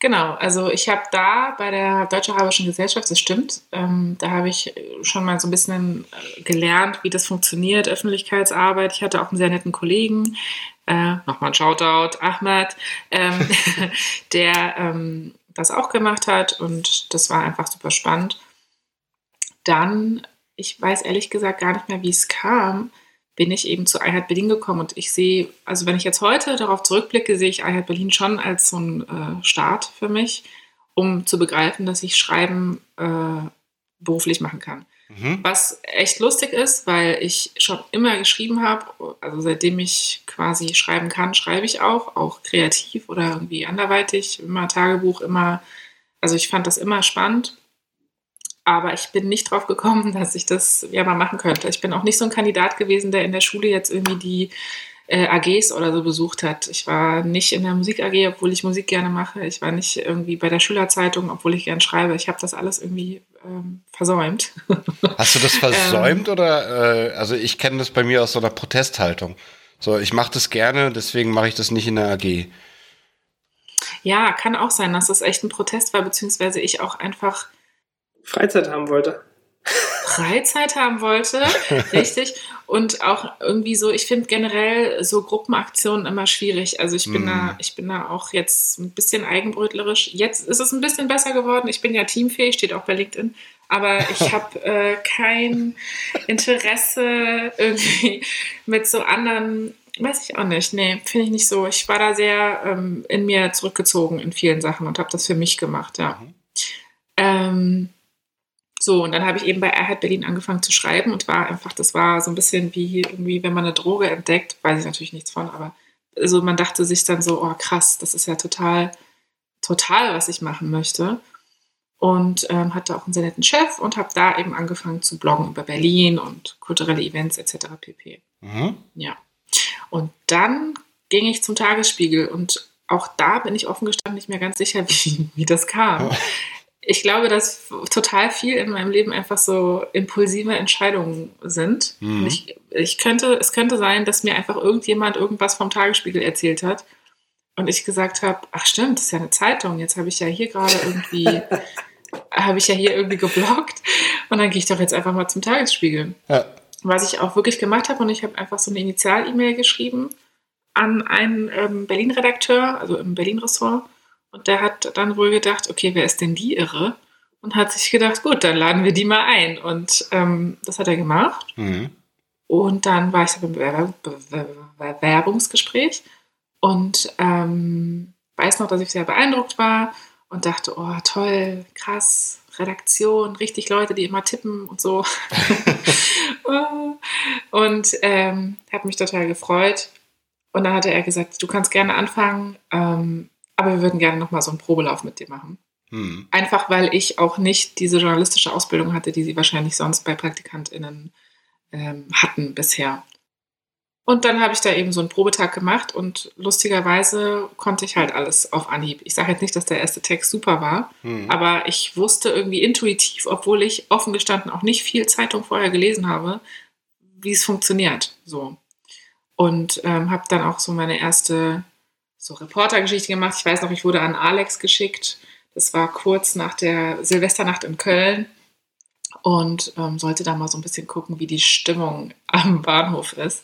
Genau, also ich habe da bei der Deutsch-Arabischen Gesellschaft, das stimmt, ähm, da habe ich schon mal so ein bisschen äh, gelernt, wie das funktioniert, Öffentlichkeitsarbeit. Ich hatte auch einen sehr netten Kollegen, äh, nochmal ein Shoutout, Ahmad, ähm, der ähm, das auch gemacht hat und das war einfach super spannend. Dann, ich weiß ehrlich gesagt gar nicht mehr, wie es kam, bin ich eben zu iHeart Berlin gekommen und ich sehe, also wenn ich jetzt heute darauf zurückblicke, sehe ich iHeart Berlin schon als so ein äh, Start für mich, um zu begreifen, dass ich Schreiben äh, beruflich machen kann. Mhm. Was echt lustig ist, weil ich schon immer geschrieben habe, also seitdem ich quasi schreiben kann, schreibe ich auch, auch kreativ oder irgendwie anderweitig, immer Tagebuch, immer, also ich fand das immer spannend. Aber ich bin nicht drauf gekommen, dass ich das ja mal machen könnte. Ich bin auch nicht so ein Kandidat gewesen, der in der Schule jetzt irgendwie die äh, AGs oder so besucht hat. Ich war nicht in der Musik AG, obwohl ich Musik gerne mache. Ich war nicht irgendwie bei der Schülerzeitung, obwohl ich gern schreibe. Ich habe das alles irgendwie ähm, versäumt. Hast du das versäumt oder? Äh, also ich kenne das bei mir aus so einer Protesthaltung. So, ich mache das gerne, deswegen mache ich das nicht in der AG. Ja, kann auch sein, dass das echt ein Protest war, beziehungsweise ich auch einfach Freizeit haben wollte. Freizeit haben wollte, richtig. Und auch irgendwie so, ich finde generell so Gruppenaktionen immer schwierig. Also ich bin Mm. da, ich bin da auch jetzt ein bisschen eigenbrötlerisch. Jetzt ist es ein bisschen besser geworden. Ich bin ja teamfähig, steht auch bei LinkedIn. Aber ich habe äh, kein Interesse irgendwie mit so anderen, weiß ich auch nicht. Nee, finde ich nicht so. Ich war da sehr ähm, in mir zurückgezogen in vielen Sachen und habe das für mich gemacht, ja. Mhm. Ähm, so, und dann habe ich eben bei Erhard Berlin angefangen zu schreiben und war einfach, das war so ein bisschen wie irgendwie, wenn man eine Droge entdeckt, weiß ich natürlich nichts von, aber also man dachte sich dann so, oh krass, das ist ja total, total, was ich machen möchte. Und ähm, hatte auch einen sehr netten Chef und habe da eben angefangen zu bloggen über Berlin und kulturelle Events etc. pp. Mhm. Ja. Und dann ging ich zum Tagesspiegel und auch da bin ich offen gestanden nicht mehr ganz sicher, wie, wie das kam. Ich glaube, dass total viel in meinem Leben einfach so impulsive Entscheidungen sind. Mhm. Ich, ich könnte, es könnte sein, dass mir einfach irgendjemand irgendwas vom Tagesspiegel erzählt hat und ich gesagt habe, ach stimmt, das ist ja eine Zeitung. Jetzt habe ich ja hier gerade irgendwie, habe ich ja hier irgendwie gebloggt und dann gehe ich doch jetzt einfach mal zum Tagesspiegel Ja. was ich auch wirklich gemacht habe. Und ich habe einfach so eine Initial-E-Mail geschrieben an einen ähm, Berlin-Redakteur, also im Berlin-Ressort. Und der hat dann wohl gedacht, okay, wer ist denn die Irre? Und hat sich gedacht, gut, dann laden wir die mal ein. Und ähm, das hat er gemacht. Mhm. Und dann war ich beim Bewer- Bewerbungsgespräch und ähm, weiß noch, dass ich sehr beeindruckt war und dachte, oh toll, krass, Redaktion, richtig Leute, die immer tippen und so. und ähm, habe mich total gefreut. Und dann hatte er gesagt, du kannst gerne anfangen, ähm, aber wir würden gerne nochmal so einen Probelauf mit dir machen. Mhm. Einfach weil ich auch nicht diese journalistische Ausbildung hatte, die sie wahrscheinlich sonst bei PraktikantInnen ähm, hatten bisher. Und dann habe ich da eben so einen Probetag gemacht und lustigerweise konnte ich halt alles auf Anhieb. Ich sage jetzt nicht, dass der erste Text super war, Mhm. aber ich wusste irgendwie intuitiv, obwohl ich offen gestanden auch nicht viel Zeitung vorher gelesen habe, wie es funktioniert. So. Und ähm, habe dann auch so meine erste so Reportergeschichte gemacht. Ich weiß noch, ich wurde an Alex geschickt. Das war kurz nach der Silvesternacht in Köln und ähm, sollte da mal so ein bisschen gucken, wie die Stimmung am Bahnhof ist.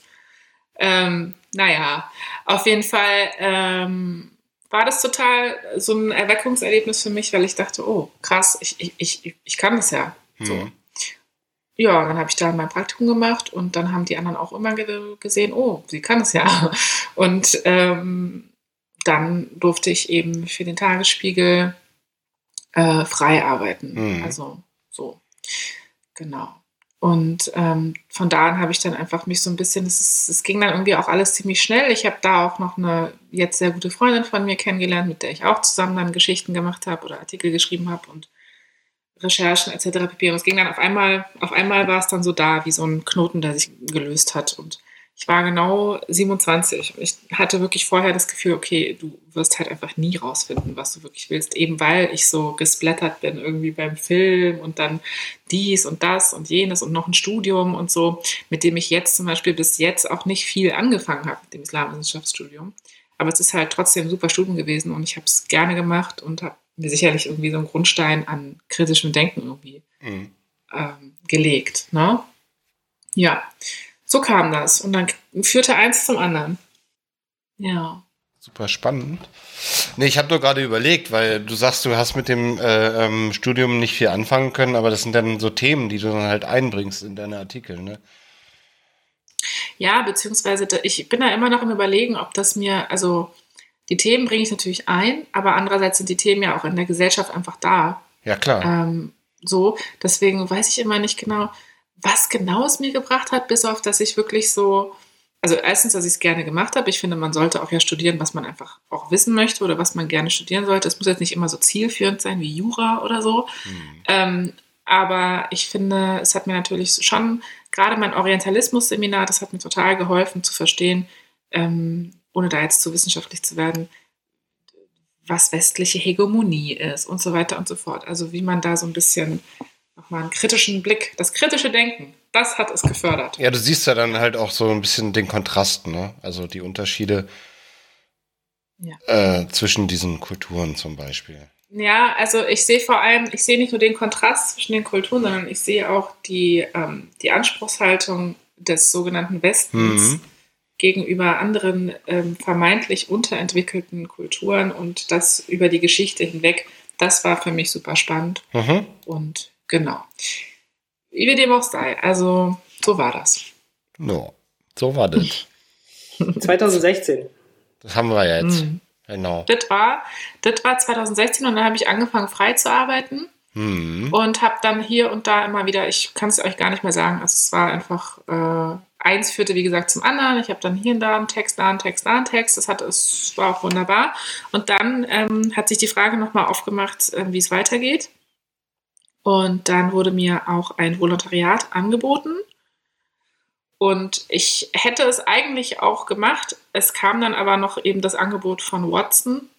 Ähm, naja, auf jeden Fall ähm, war das total so ein Erweckungserlebnis für mich, weil ich dachte, oh, krass, ich, ich, ich, ich kann das ja. So. Mhm. Ja, dann habe ich da mein Praktikum gemacht und dann haben die anderen auch immer ge gesehen, oh, sie kann es ja. Und ähm, dann durfte ich eben für den Tagesspiegel äh, frei arbeiten. Mhm. Also so, genau. Und ähm, von da an habe ich dann einfach mich so ein bisschen, es, ging dann irgendwie auch alles ziemlich schnell. Ich habe da auch noch eine jetzt sehr gute Freundin von mir kennengelernt, mit der ich auch zusammen dann Geschichten gemacht habe oder Artikel geschrieben habe und Recherchen etc. pp. Und es ging dann auf einmal, auf einmal war es dann so da, wie so ein Knoten, der sich gelöst hat. Und ich war genau 27. Ich hatte wirklich vorher das Gefühl, okay, du wirst halt einfach nie rausfinden, was du wirklich willst, eben weil ich so gesplattert bin irgendwie beim Film und dann dies und das und jenes und noch ein Studium und so, mit dem ich jetzt zum Beispiel bis jetzt auch nicht viel angefangen habe, mit dem Islamwissenschaftsstudium. Aber es ist halt trotzdem ein super Studium gewesen und ich habe es gerne gemacht und habe mir sicherlich irgendwie so einen Grundstein an kritischem Denken irgendwie mhm. ähm, gelegt. Ne? Ja, so kam das. Und dann führte eins zum anderen. Ja. Super spannend. Nee, ich habe nur gerade überlegt, weil du sagst, du hast mit dem äh, ähm, Studium nicht viel anfangen können, aber das sind dann so Themen, die du dann halt einbringst in deine Artikel, ne? Ja, beziehungsweise ich bin da immer noch im Überlegen, ob das mir, also die Themen bringe ich natürlich ein, aber andererseits sind die Themen ja auch in der Gesellschaft einfach da. Ja, klar. Ähm, so, deswegen weiß ich immer nicht genau, was genau es mir gebracht hat, bis auf, dass ich wirklich so, also erstens, dass ich es gerne gemacht habe. Ich finde, man sollte auch ja studieren, was man einfach auch wissen möchte oder was man gerne studieren sollte. Es muss jetzt nicht immer so zielführend sein wie Jura oder so. Mhm. Ähm, aber ich finde, es hat mir natürlich schon, gerade mein Orientalismus-Seminar, das hat mir total geholfen zu verstehen, ähm, ohne da jetzt zu wissenschaftlich zu werden, was westliche Hegemonie ist und so weiter und so fort. Also wie man da so ein bisschen nochmal einen kritischen Blick, das kritische Denken, das hat es gefördert. Ja, du siehst ja dann halt auch so ein bisschen den Kontrast, ne? Also die Unterschiede ja. äh, zwischen diesen Kulturen zum Beispiel. Ja, also ich sehe vor allem, ich sehe nicht nur den Kontrast zwischen den Kulturen, sondern ich sehe auch die, ähm, die Anspruchshaltung des sogenannten Westens mhm. gegenüber anderen ähm, vermeintlich unterentwickelten Kulturen und das über die Geschichte hinweg. Das war für mich super spannend. Mhm. Und Genau. Wie wir dem auch sei. Also, so war das. No, so war das. 2016. Das haben wir jetzt. Mhm. Genau. Das war, das war 2016 und dann habe ich angefangen, frei zu arbeiten. Mhm. Und habe dann hier und da immer wieder, ich kann es euch gar nicht mehr sagen, also es war einfach, äh, eins führte wie gesagt zum anderen. Ich habe dann hier und da einen Text, da einen Text, da einen Text. Das hat, es war auch wunderbar. Und dann ähm, hat sich die Frage nochmal aufgemacht, äh, wie es weitergeht. Und dann wurde mir auch ein Volontariat angeboten. Und ich hätte es eigentlich auch gemacht. Es kam dann aber noch eben das Angebot von Watson,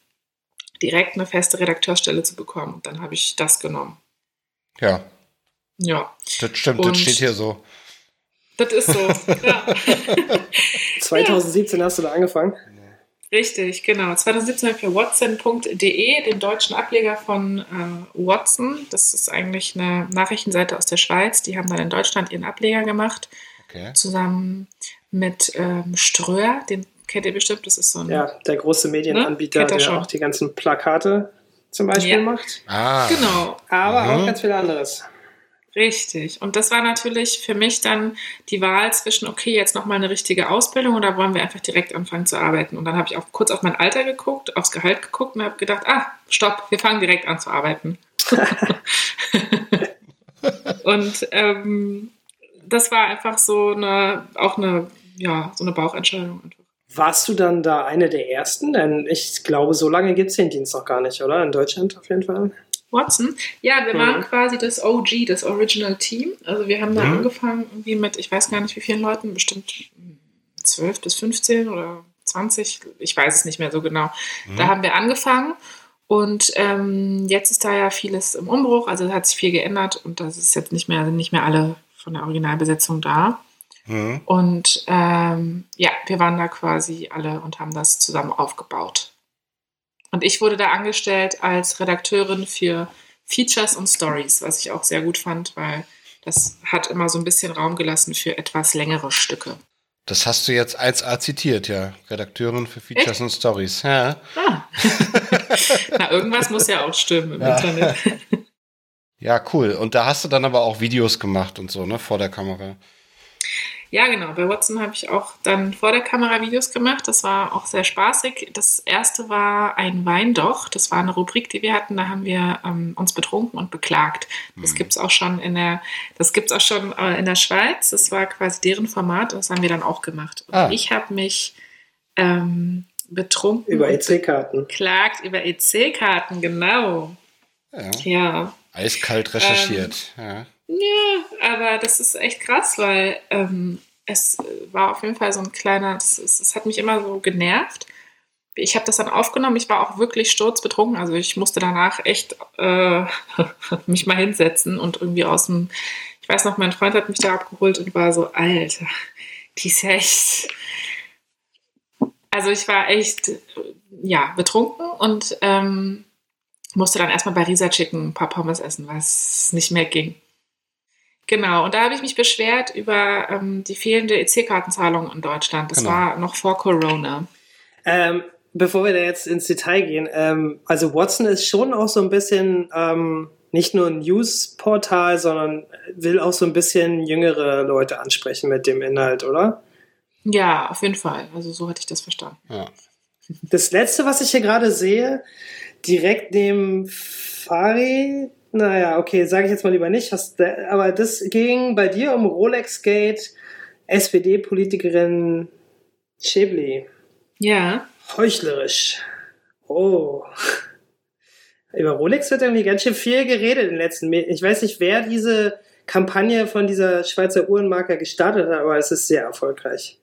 direkt eine feste Redakteursstelle zu bekommen. Und dann habe ich das genommen. Ja. Ja. Das stimmt, Und das steht hier so. Das ist so, ja. 2017 ja. hast du da angefangen? Richtig, genau. 2017 habe ich für watson.de, den deutschen Ableger von äh, Watson. Das ist eigentlich eine Nachrichtenseite aus der Schweiz. Die haben dann in Deutschland ihren Ableger gemacht. Okay. Zusammen mit ähm, Ströer, den kennt ihr bestimmt. Das ist so ein. Ja, der große Medienanbieter, ne? der schon. auch die ganzen Plakate zum Beispiel ja. macht. Ah. Genau. Aber mhm. auch ganz viel anderes. Richtig. Und das war natürlich für mich dann die Wahl zwischen, okay, jetzt nochmal eine richtige Ausbildung oder wollen wir einfach direkt anfangen zu arbeiten? Und dann habe ich auch kurz auf mein Alter geguckt, aufs Gehalt geguckt und habe gedacht, ah, stopp, wir fangen direkt an zu arbeiten. und ähm, das war einfach so eine, auch eine, ja, so eine Bauchentscheidung. Warst du dann da eine der ersten? Denn ich glaube, so lange gibt es den Dienst noch gar nicht, oder? In Deutschland auf jeden Fall. Watson. Ja, wir mhm. waren quasi das OG, das Original Team. Also wir haben da mhm. angefangen irgendwie mit, ich weiß gar nicht wie vielen Leuten, bestimmt 12 bis 15 oder 20, ich weiß es nicht mehr so genau. Mhm. Da haben wir angefangen und ähm, jetzt ist da ja vieles im Umbruch, also hat sich viel geändert und das ist jetzt nicht mehr, sind nicht mehr alle von der Originalbesetzung da. Mhm. Und ähm, ja, wir waren da quasi alle und haben das zusammen aufgebaut. Und ich wurde da angestellt als Redakteurin für Features und Stories, was ich auch sehr gut fand, weil das hat immer so ein bisschen Raum gelassen für etwas längere Stücke. Das hast du jetzt 1a zitiert, ja. Redakteurin für Features Echt? und Stories. Ja. Ah. Na, irgendwas muss ja auch stimmen im ja. Internet. Ja, cool. Und da hast du dann aber auch Videos gemacht und so, ne, vor der Kamera. Ja, genau. Bei Watson habe ich auch dann vor der Kamera Videos gemacht. Das war auch sehr spaßig. Das erste war ein Wein doch. Das war eine Rubrik, die wir hatten. Da haben wir ähm, uns betrunken und beklagt. Das mhm. gibt es auch schon in der, das gibt's auch schon äh, in der Schweiz. Das war quasi deren Format. Das haben wir dann auch gemacht. Und ah. ich habe mich ähm, betrunken. Über EC-Karten. Beklagt über EC-Karten, genau. Ja. ja. Eiskalt recherchiert. Ähm, ja. Ja, aber das ist echt krass, weil ähm, es war auf jeden Fall so ein kleiner, es, es hat mich immer so genervt. Ich habe das dann aufgenommen, ich war auch wirklich sturzbetrunken, also ich musste danach echt äh, mich mal hinsetzen und irgendwie aus dem, ich weiß noch, mein Freund hat mich da abgeholt und war so, Alter, die ist ja echt, also ich war echt, ja, betrunken und ähm, musste dann erstmal bei Risa Chicken ein paar Pommes essen, es nicht mehr ging. Genau, und da habe ich mich beschwert über ähm, die fehlende EC-Kartenzahlung in Deutschland. Das Genau. war noch vor Corona. Ähm, bevor wir da jetzt ins Detail gehen, ähm, also Watson ist schon auch so ein bisschen ähm, nicht nur ein News-Portal, sondern will auch so ein bisschen jüngere Leute ansprechen mit dem Inhalt, oder? Ja, auf jeden Fall. Also so hatte ich das verstanden. Ja. Das letzte, was ich hier gerade sehe, direkt neben Fari, naja, okay, sage ich jetzt mal lieber nicht, hast, aber das ging bei dir um Rolex Gate, SPD-Politikerin Schäbli. Ja, Heuchlerisch. Oh. Über Rolex wird irgendwie ganz schön viel geredet in den letzten Me Ich weiß nicht, wer diese Kampagne von dieser Schweizer Uhrenmarke gestartet hat, aber es ist sehr erfolgreich.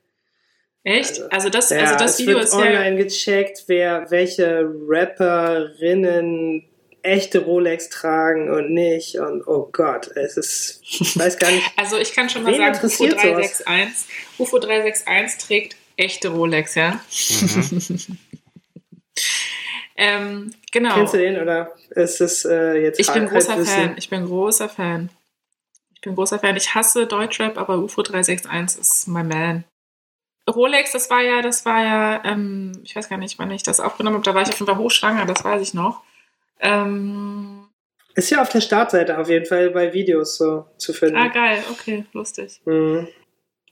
echt? Also, das, Ja, also das es Video wird ist ja. online gecheckt, wer welche Rapperinnen echte Rolex tragen und nicht. Und oh Gott, es ist, ich weiß gar nicht. Also ich kann schon mal sagen, UFO interessiert sowas? 361, UFO 361 trägt echte Rolex, ja. ähm, genau. Kennst du den oder ist es äh, jetzt Ich bin großer? Fan. Ich bin großer Fan. Ich bin großer Fan. Ich hasse Deutschrap, aber UFO 361 ist my man. Rolex, das war ja, das war ja, ähm, ich weiß gar nicht, wann ich das aufgenommen habe. Da war ich auf jeden Fall hochschwanger, das weiß ich noch. Ähm, Ist ja auf der Startseite auf jeden Fall bei Videos so zu finden. ah, geil, okay, lustig. Mhm.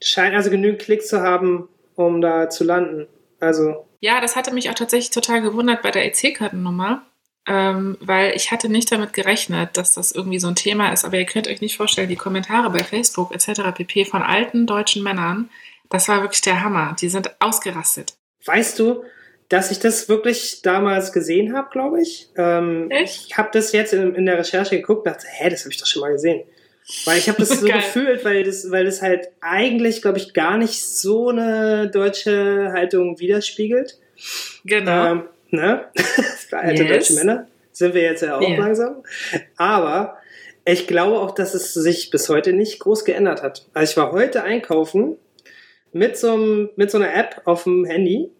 Scheint also genügend Klicks zu haben, um da zu landen. Also, Ja, das hatte mich auch tatsächlich total gewundert bei der EC-Kartennummer, ähm, weil ich hatte nicht damit gerechnet, dass das irgendwie so ein Thema ist. Aber ihr könnt euch nicht vorstellen, die Kommentare bei Facebook etc. pp. von alten deutschen Männern, das war wirklich der Hammer. Die sind ausgerastet. weißt du, dass ich das wirklich damals gesehen habe, glaube ich? Ähm, Echt? Ich habe das jetzt in, in der Recherche geguckt und dachte, hä, das habe ich doch schon mal gesehen. Weil ich habe das so Geil. gefühlt, weil das, weil das halt eigentlich, glaube ich, gar nicht so eine deutsche Haltung widerspiegelt. Genau. Ähm, ne? Alte Yes. deutsche Männer sind wir jetzt ja auch Ja. langsam. Aber ich glaube auch, dass es sich bis heute nicht groß geändert hat. Also ich war heute einkaufen mit so, einem, mit so einer App auf dem Handy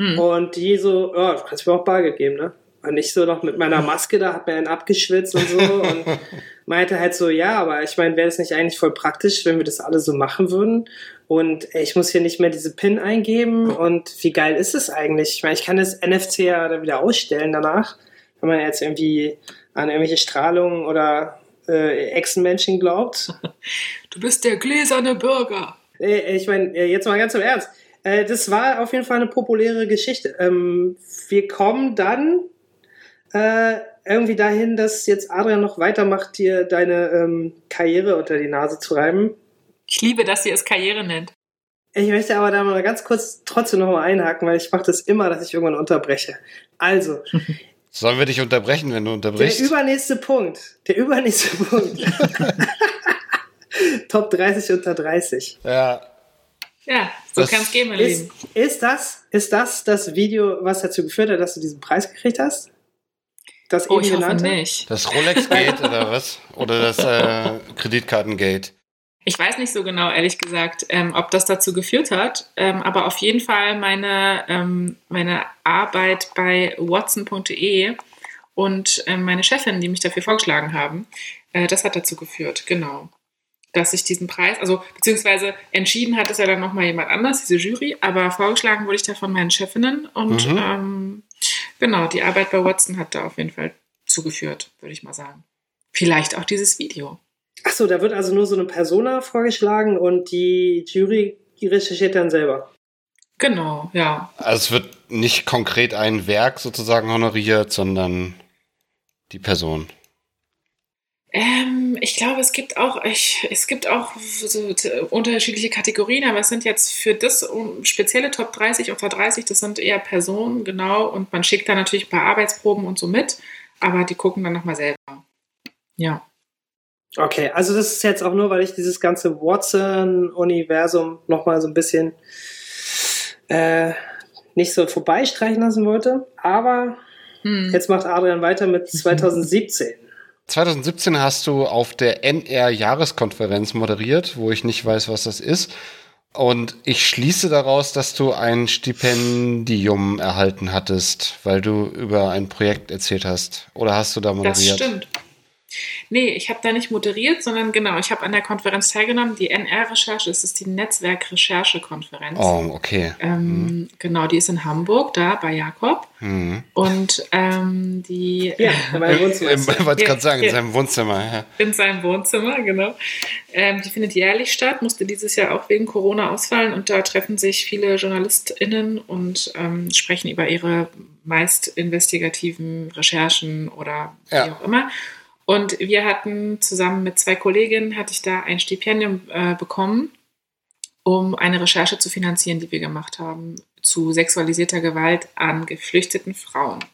Hm. und die so, ja, du kannst mir auch Bargeld geben, ne? Und ich so noch mit meiner Maske da, hab mir einen abgeschwitzt und so und meinte halt so, ja, aber ich meine, wäre das nicht eigentlich voll praktisch, wenn wir das alle so machen würden? Und ey, ich muss hier nicht mehr diese PIN eingeben und wie geil ist es eigentlich? Ich meine, ich kann das NFC ja dann wieder ausstellen danach, wenn man jetzt irgendwie an irgendwelche Strahlung oder äh, Echsenmenschen glaubt. Du bist der gläserne Bürger. Ich meine, äh, jetzt mal ganz im Ernst. Äh, Das war auf jeden Fall eine populäre Geschichte. Ähm, Wir kommen dann äh, irgendwie dahin, dass jetzt Adrian noch weitermacht, dir deine ähm, Karriere unter die Nase zu reiben. Ich liebe, dass sie es Karriere nennt. Ich möchte aber da mal ganz kurz trotzdem noch mal einhaken, weil ich mache das immer, dass ich irgendwann unterbreche. Also, Sollen wir dich unterbrechen, wenn du der unterbrichst? übernächste Punkt. Der übernächste Punkt. Top 30 unter 30. ja, Ja, so Das kann es gehen, mein Ist, Lieben. ist, das, ist das das Video, was dazu geführt hat, dass du diesen Preis gekriegt hast? Das Oh, ich hoffe nicht. das Rolex-Gate oder was? Oder das äh, Kreditkartengate? Ich weiß nicht so genau, ehrlich gesagt, ähm, ob das dazu geführt hat, ähm, aber auf jeden Fall meine, ähm, meine Arbeit bei watson.de und ähm, meine Chefin, die mich dafür vorgeschlagen haben, äh, das hat dazu geführt, genau. Dass ich diesen Preis, also beziehungsweise entschieden hat es ja dann nochmal jemand anders, diese Jury, aber vorgeschlagen wurde ich da von meinen Chefinnen und Mhm. ähm, genau, die Arbeit bei Watson hat da auf jeden Fall zugeführt, würde ich mal sagen. Vielleicht auch dieses Video. Achso, da wird also nur so eine Persona vorgeschlagen und die Jury recherchiert dann selber. Genau, ja. Also es wird nicht konkret ein Werk sozusagen honoriert, sondern die Person. Ähm, ich glaube, es gibt auch, ich, es gibt auch so unterschiedliche Kategorien, aber es sind jetzt für das spezielle Top 30 unter 30, das sind eher Personen, genau, und man schickt da natürlich ein paar Arbeitsproben und so mit, aber die gucken dann nochmal selber. Ja. Okay, also das ist jetzt auch nur, weil ich dieses ganze Watson-Universum nochmal so ein bisschen äh, nicht so vorbeistreichen lassen wollte. Aber hm. jetzt macht Adrian weiter mit 2017. 2017 hast du auf der NR-Jahreskonferenz moderiert, wo ich nicht weiß, was das ist. Und ich schließe daraus, dass du ein Stipendium erhalten hattest, weil du über ein Projekt erzählt hast. Oder hast du da moderiert? Das stimmt. Nee, ich habe da nicht moderiert, sondern genau, ich habe an der Konferenz teilgenommen. Die NR-Recherche, das ist die Netzwerk-Recherche-Konferenz. Oh, okay. Ähm, mhm. Genau, die ist in Hamburg, da bei Jakob. Mhm. Und ähm, die. Ja, in meinem Wohnzimmer. Ich wollte gerade sagen, in seinem Wohnzimmer. Ja. In seinem Wohnzimmer, genau. Ähm, die findet jährlich statt, musste dieses Jahr auch wegen Corona ausfallen. Und da treffen sich viele JournalistInnen und ähm, sprechen über ihre meist investigativen Recherchen oder wie ja. auch immer. Und wir hatten zusammen mit zwei Kolleginnen, hatte ich da ein Stipendium äh, bekommen, um eine Recherche zu finanzieren, die wir gemacht haben zu sexualisierter Gewalt an geflüchteten Frauen.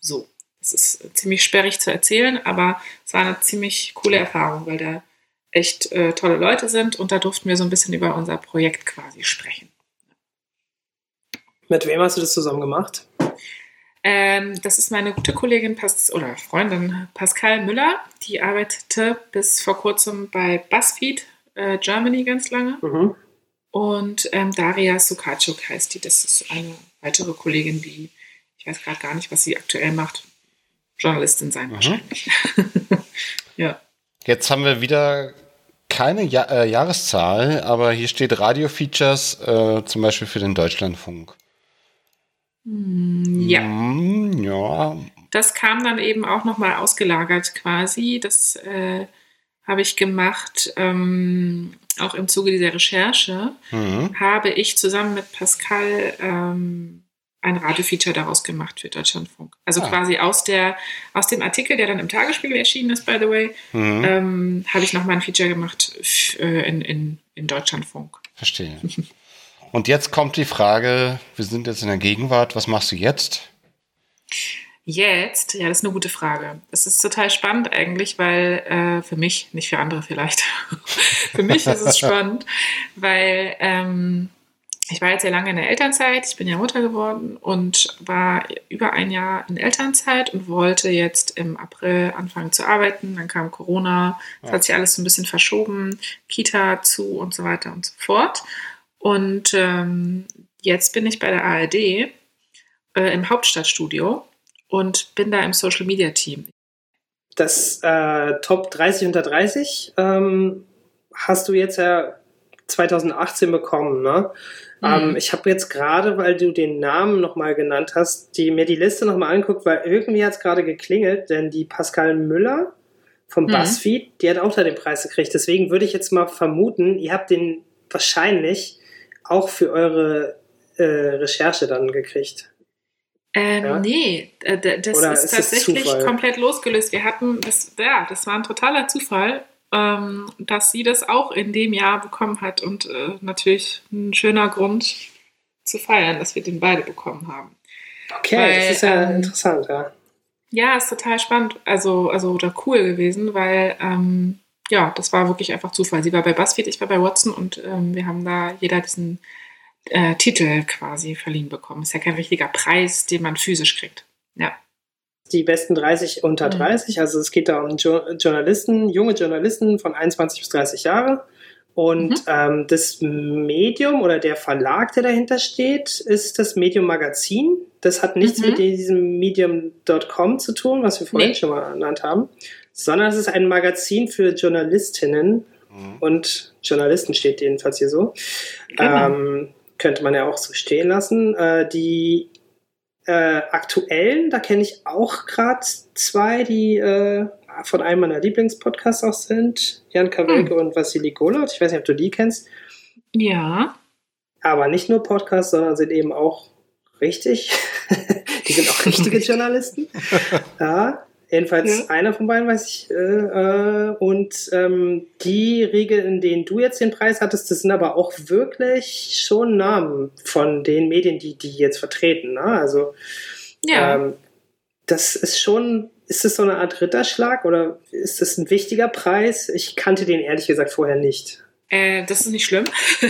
So, das ist ziemlich sperrig zu erzählen, aber es war eine ziemlich coole Erfahrung, weil da echt äh, tolle Leute sind und da durften wir so ein bisschen über unser Projekt quasi sprechen. Mit wem hast du das zusammen gemacht? Ähm, das ist meine gute Kollegin Pas oder Freundin Pascal Müller. Die arbeitete bis vor kurzem bei BuzzFeed äh, Germany ganz lange. Mhm. Und ähm, Daria Sukacuk heißt die. Das ist eine weitere Kollegin, die, ich weiß gerade gar nicht, was sie aktuell macht. Journalistin sein mhm. wahrscheinlich. ja. Jetzt haben wir wieder keine ja äh, Jahreszahl, aber hier steht Radio-Features, äh, zum Beispiel für den Deutschlandfunk. Ja. Mm, ja. Das kam dann eben auch nochmal ausgelagert quasi. Das äh, habe ich gemacht, ähm, auch im Zuge dieser Recherche, mhm. habe ich zusammen mit Pascal ähm, ein Radiofeature daraus gemacht für Deutschlandfunk. Also ah. quasi aus, der, aus dem Artikel, der dann im Tagesspiegel erschienen ist, by the way, mhm. ähm, habe ich nochmal ein Feature gemacht äh, in, in, in Deutschlandfunk. Verstehe. Und jetzt kommt die Frage, wir sind jetzt in der Gegenwart, was machst du jetzt? Jetzt, ja, das ist eine gute Frage. Das ist total spannend eigentlich, weil äh, für mich, nicht für andere vielleicht, für mich ist es spannend, weil ähm, ich war jetzt sehr lange in der Elternzeit, ich bin ja Mutter geworden und war über ein Jahr in Elternzeit und wollte jetzt im April anfangen zu arbeiten. Dann kam Corona, es ja. hat sich alles so ein bisschen verschoben, Kita zu und so weiter und so fort. Und ähm, jetzt bin ich bei der ARD äh, im Hauptstadtstudio und bin da im Social Media Team. Das äh, Top 30 unter 30 ähm, hast du jetzt ja 2018 bekommen, ne? Mhm. Ähm, ich habe jetzt gerade, weil du den Namen nochmal genannt hast, die, mir die Liste nochmal anguckt, weil irgendwie hat es gerade geklingelt, denn die Pascal Müller vom mhm. BuzzFeed, die hat auch da den Preis gekriegt. Deswegen würde ich jetzt mal vermuten, ihr habt den wahrscheinlich auch für eure äh, Recherche dann gekriegt? Ähm, ja? Nee, das Oder ist, ist tatsächlich das komplett losgelöst. Wir hatten, das, ja, das war ein totaler Zufall, ähm, dass sie das auch in dem Jahr bekommen hat und äh, natürlich ein schöner Grund zu feiern, dass wir den beide bekommen haben. Okay, weil, das ist ja ähm, interessant, ja. Ja, ist total spannend, also, also oder cool gewesen, weil ähm, ja, das war wirklich einfach Zufall. Sie war bei BuzzFeed, ich war bei Watson und ähm, wir haben da jeder diesen äh, Titel quasi verliehen bekommen. Ist ja kein richtiger Preis, den man physisch kriegt. Ja. Die besten 30 unter 30, mhm. also es geht da um jo Journalisten, junge Journalisten von 21 bis 30 Jahre. Und mhm. ähm, das Medium oder der Verlag, der dahinter steht, ist das Medium Magazin. Das hat nichts mhm. mit diesem Medium.com zu tun, was wir vorhin nee. schon mal genannt haben, sondern es ist ein Magazin für Journalistinnen mhm. und Journalisten steht jedenfalls hier so. Genau. Ähm, könnte man ja auch so stehen lassen. Äh, die äh, aktuellen, da kenne ich auch gerade zwei, die äh, von einem meiner Lieblingspodcasts auch sind. Jan Kawelke mhm. und Vassili Golot. Ich weiß nicht, ob du die kennst. Ja. Aber nicht nur Podcasts, sondern sind eben auch richtig. die sind auch richtige Journalisten. Ja. Jedenfalls ja. einer von beiden weiß ich. Äh, äh, und ähm, die Regeln, in denen du jetzt den Preis hattest, das sind aber auch wirklich schon Namen von den Medien, die die jetzt vertreten. Ne? Also ja. ähm, das ist schon ist das so eine Art Ritterschlag oder ist das ein wichtiger Preis? Ich kannte den ehrlich gesagt vorher nicht. Äh, das ist nicht schlimm,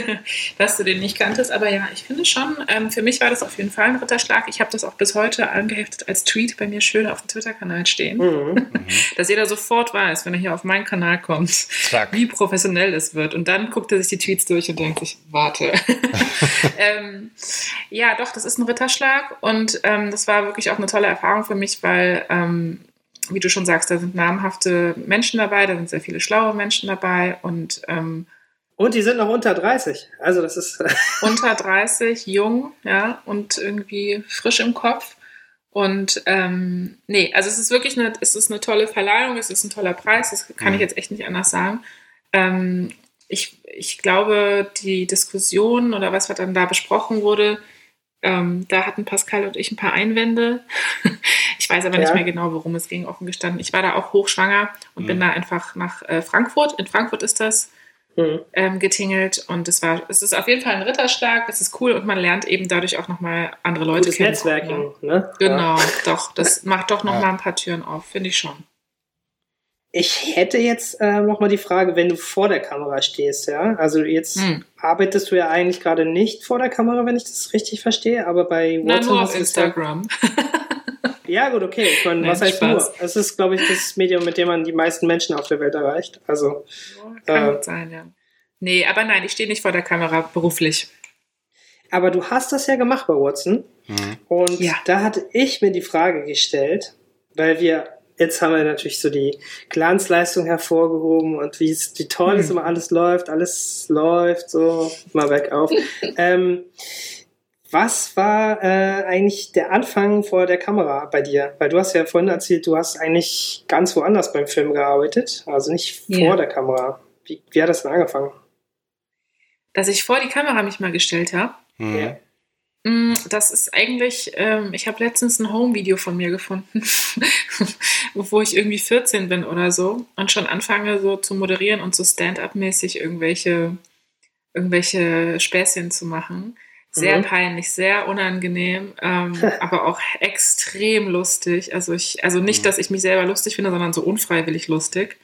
dass du den nicht kanntest, aber ja, ich finde schon, ähm, für mich war das auf jeden Fall ein Ritterschlag. Ich habe das auch bis heute angeheftet als Tweet bei mir schön auf dem Twitter-Kanal stehen, mhm. dass jeder sofort weiß, wenn er hier auf meinen Kanal kommt, Zack. wie professionell es wird. Und dann guckt er sich die Tweets durch und denkt sich, warte. ähm, ja, doch, das ist ein Ritterschlag und ähm, das war wirklich auch eine tolle Erfahrung für mich, weil ähm, wie du schon sagst, da sind namhafte Menschen dabei, da sind sehr viele schlaue Menschen dabei und ähm, und die sind noch unter 30. Also das ist. unter 30, jung, ja, und irgendwie frisch im Kopf. Und ähm, nee, also es ist wirklich eine, es ist eine tolle Verleihung, es ist ein toller Preis, das kann mhm. ich jetzt echt nicht anders sagen. Ähm, ich, ich glaube, die Diskussion oder was dann da besprochen wurde, ähm, da hatten Pascal und ich ein paar Einwände. ich weiß aber ja. nicht mehr genau, worum es ging, offen gestanden. Ich war da auch hochschwanger und mhm. bin da einfach nach äh, Frankfurt. In Frankfurt ist das mhm. ähm, getingelt. Und es war, es ist auf jeden Fall ein Ritterschlag, es ist cool und man lernt eben dadurch auch nochmal andere Leute Gutes kennen. Netzwerken, ne? Genau, ja. doch. Das macht doch nochmal ja. ein paar Türen auf, finde ich schon. Ich hätte jetzt äh, nochmal die Frage, wenn du vor der Kamera stehst, ja? Also jetzt hm. arbeitest du ja eigentlich gerade nicht vor der Kamera, wenn ich das richtig verstehe, aber bei WhatsApp. Na, nur auf Instagram. Ja, gut, okay. Ich meine, was heißt Spaß. nur? Es ist, glaube ich, das Medium, mit dem man die meisten Menschen auf der Welt erreicht. Also. kann äh, gut sein, ja. Nee, aber nein, ich stehe nicht vor der Kamera beruflich. Aber du hast das ja gemacht bei Watson. Mhm. Und ja. da hatte ich mir die Frage gestellt, weil wir, jetzt haben wir natürlich so die Glanzleistung hervorgehoben und wie, wie toll mhm. es immer alles läuft, alles läuft so, mal weg auf. ähm, was war äh, eigentlich der Anfang vor der Kamera bei dir? Weil du hast ja vorhin erzählt, du hast eigentlich ganz woanders beim Film gearbeitet, also nicht vor ja. der Kamera. Wie, wie, hat das denn angefangen? Dass ich vor die Kamera mich mal gestellt habe. Mhm. Ja. Mm, das ist eigentlich, ähm, ich habe letztens ein Home-Video von mir gefunden, wo ich irgendwie 14 bin oder so und schon anfange so zu moderieren und so Stand-up-mäßig irgendwelche, irgendwelche Späßchen zu machen. Sehr mhm. peinlich, sehr unangenehm, ähm, aber auch extrem lustig. Also ich, also nicht, mhm. dass ich mich selber lustig finde, sondern so unfreiwillig lustig.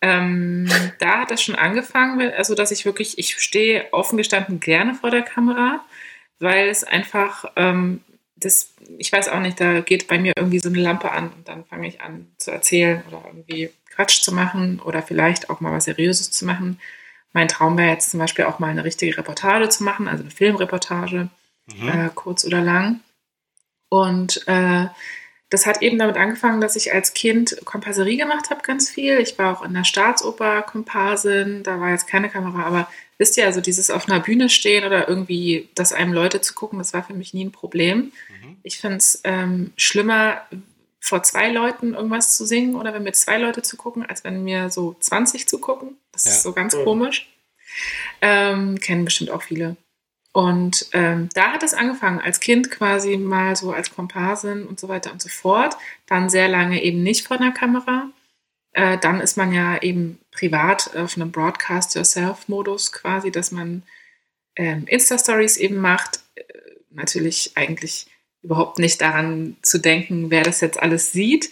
Ähm, da hat das schon angefangen, also dass ich wirklich, ich stehe offen gestanden gerne vor der Kamera, weil es einfach, ähm, das, ich weiß auch nicht, da geht bei mir irgendwie so eine Lampe an und dann fange ich an zu erzählen oder irgendwie Quatsch zu machen oder vielleicht auch mal was Seriöses zu machen. Mein Traum wäre jetzt zum Beispiel auch mal eine richtige Reportage zu machen, also eine Filmreportage, mhm. äh, kurz oder lang. Und äh, das hat eben damit angefangen, dass ich als Kind Komparserie gemacht habe, ganz viel. Ich war auch in der Staatsoper Komparsin, da war jetzt keine Kamera, aber wisst ihr, also dieses auf einer Bühne stehen oder irgendwie, dass einem Leute zu gucken, das war für mich nie ein Problem. Mhm. Ich finde es ähm, schlimmer, vor zwei Leuten irgendwas zu singen oder wenn mir zwei Leute zu gucken, als wenn mir so 20 zu gucken. Das ja. ist so ganz komisch. Ähm, kennen bestimmt auch viele. Und ähm, da hat es angefangen, als Kind quasi mal so als Komparsin und so weiter und so fort. Dann sehr lange eben nicht vor der Kamera. Äh, dann ist man ja eben privat auf einem Broadcast-Yourself-Modus quasi, dass man ähm, Insta-Stories eben macht. Äh, natürlich eigentlich überhaupt nicht daran zu denken, wer das jetzt alles sieht,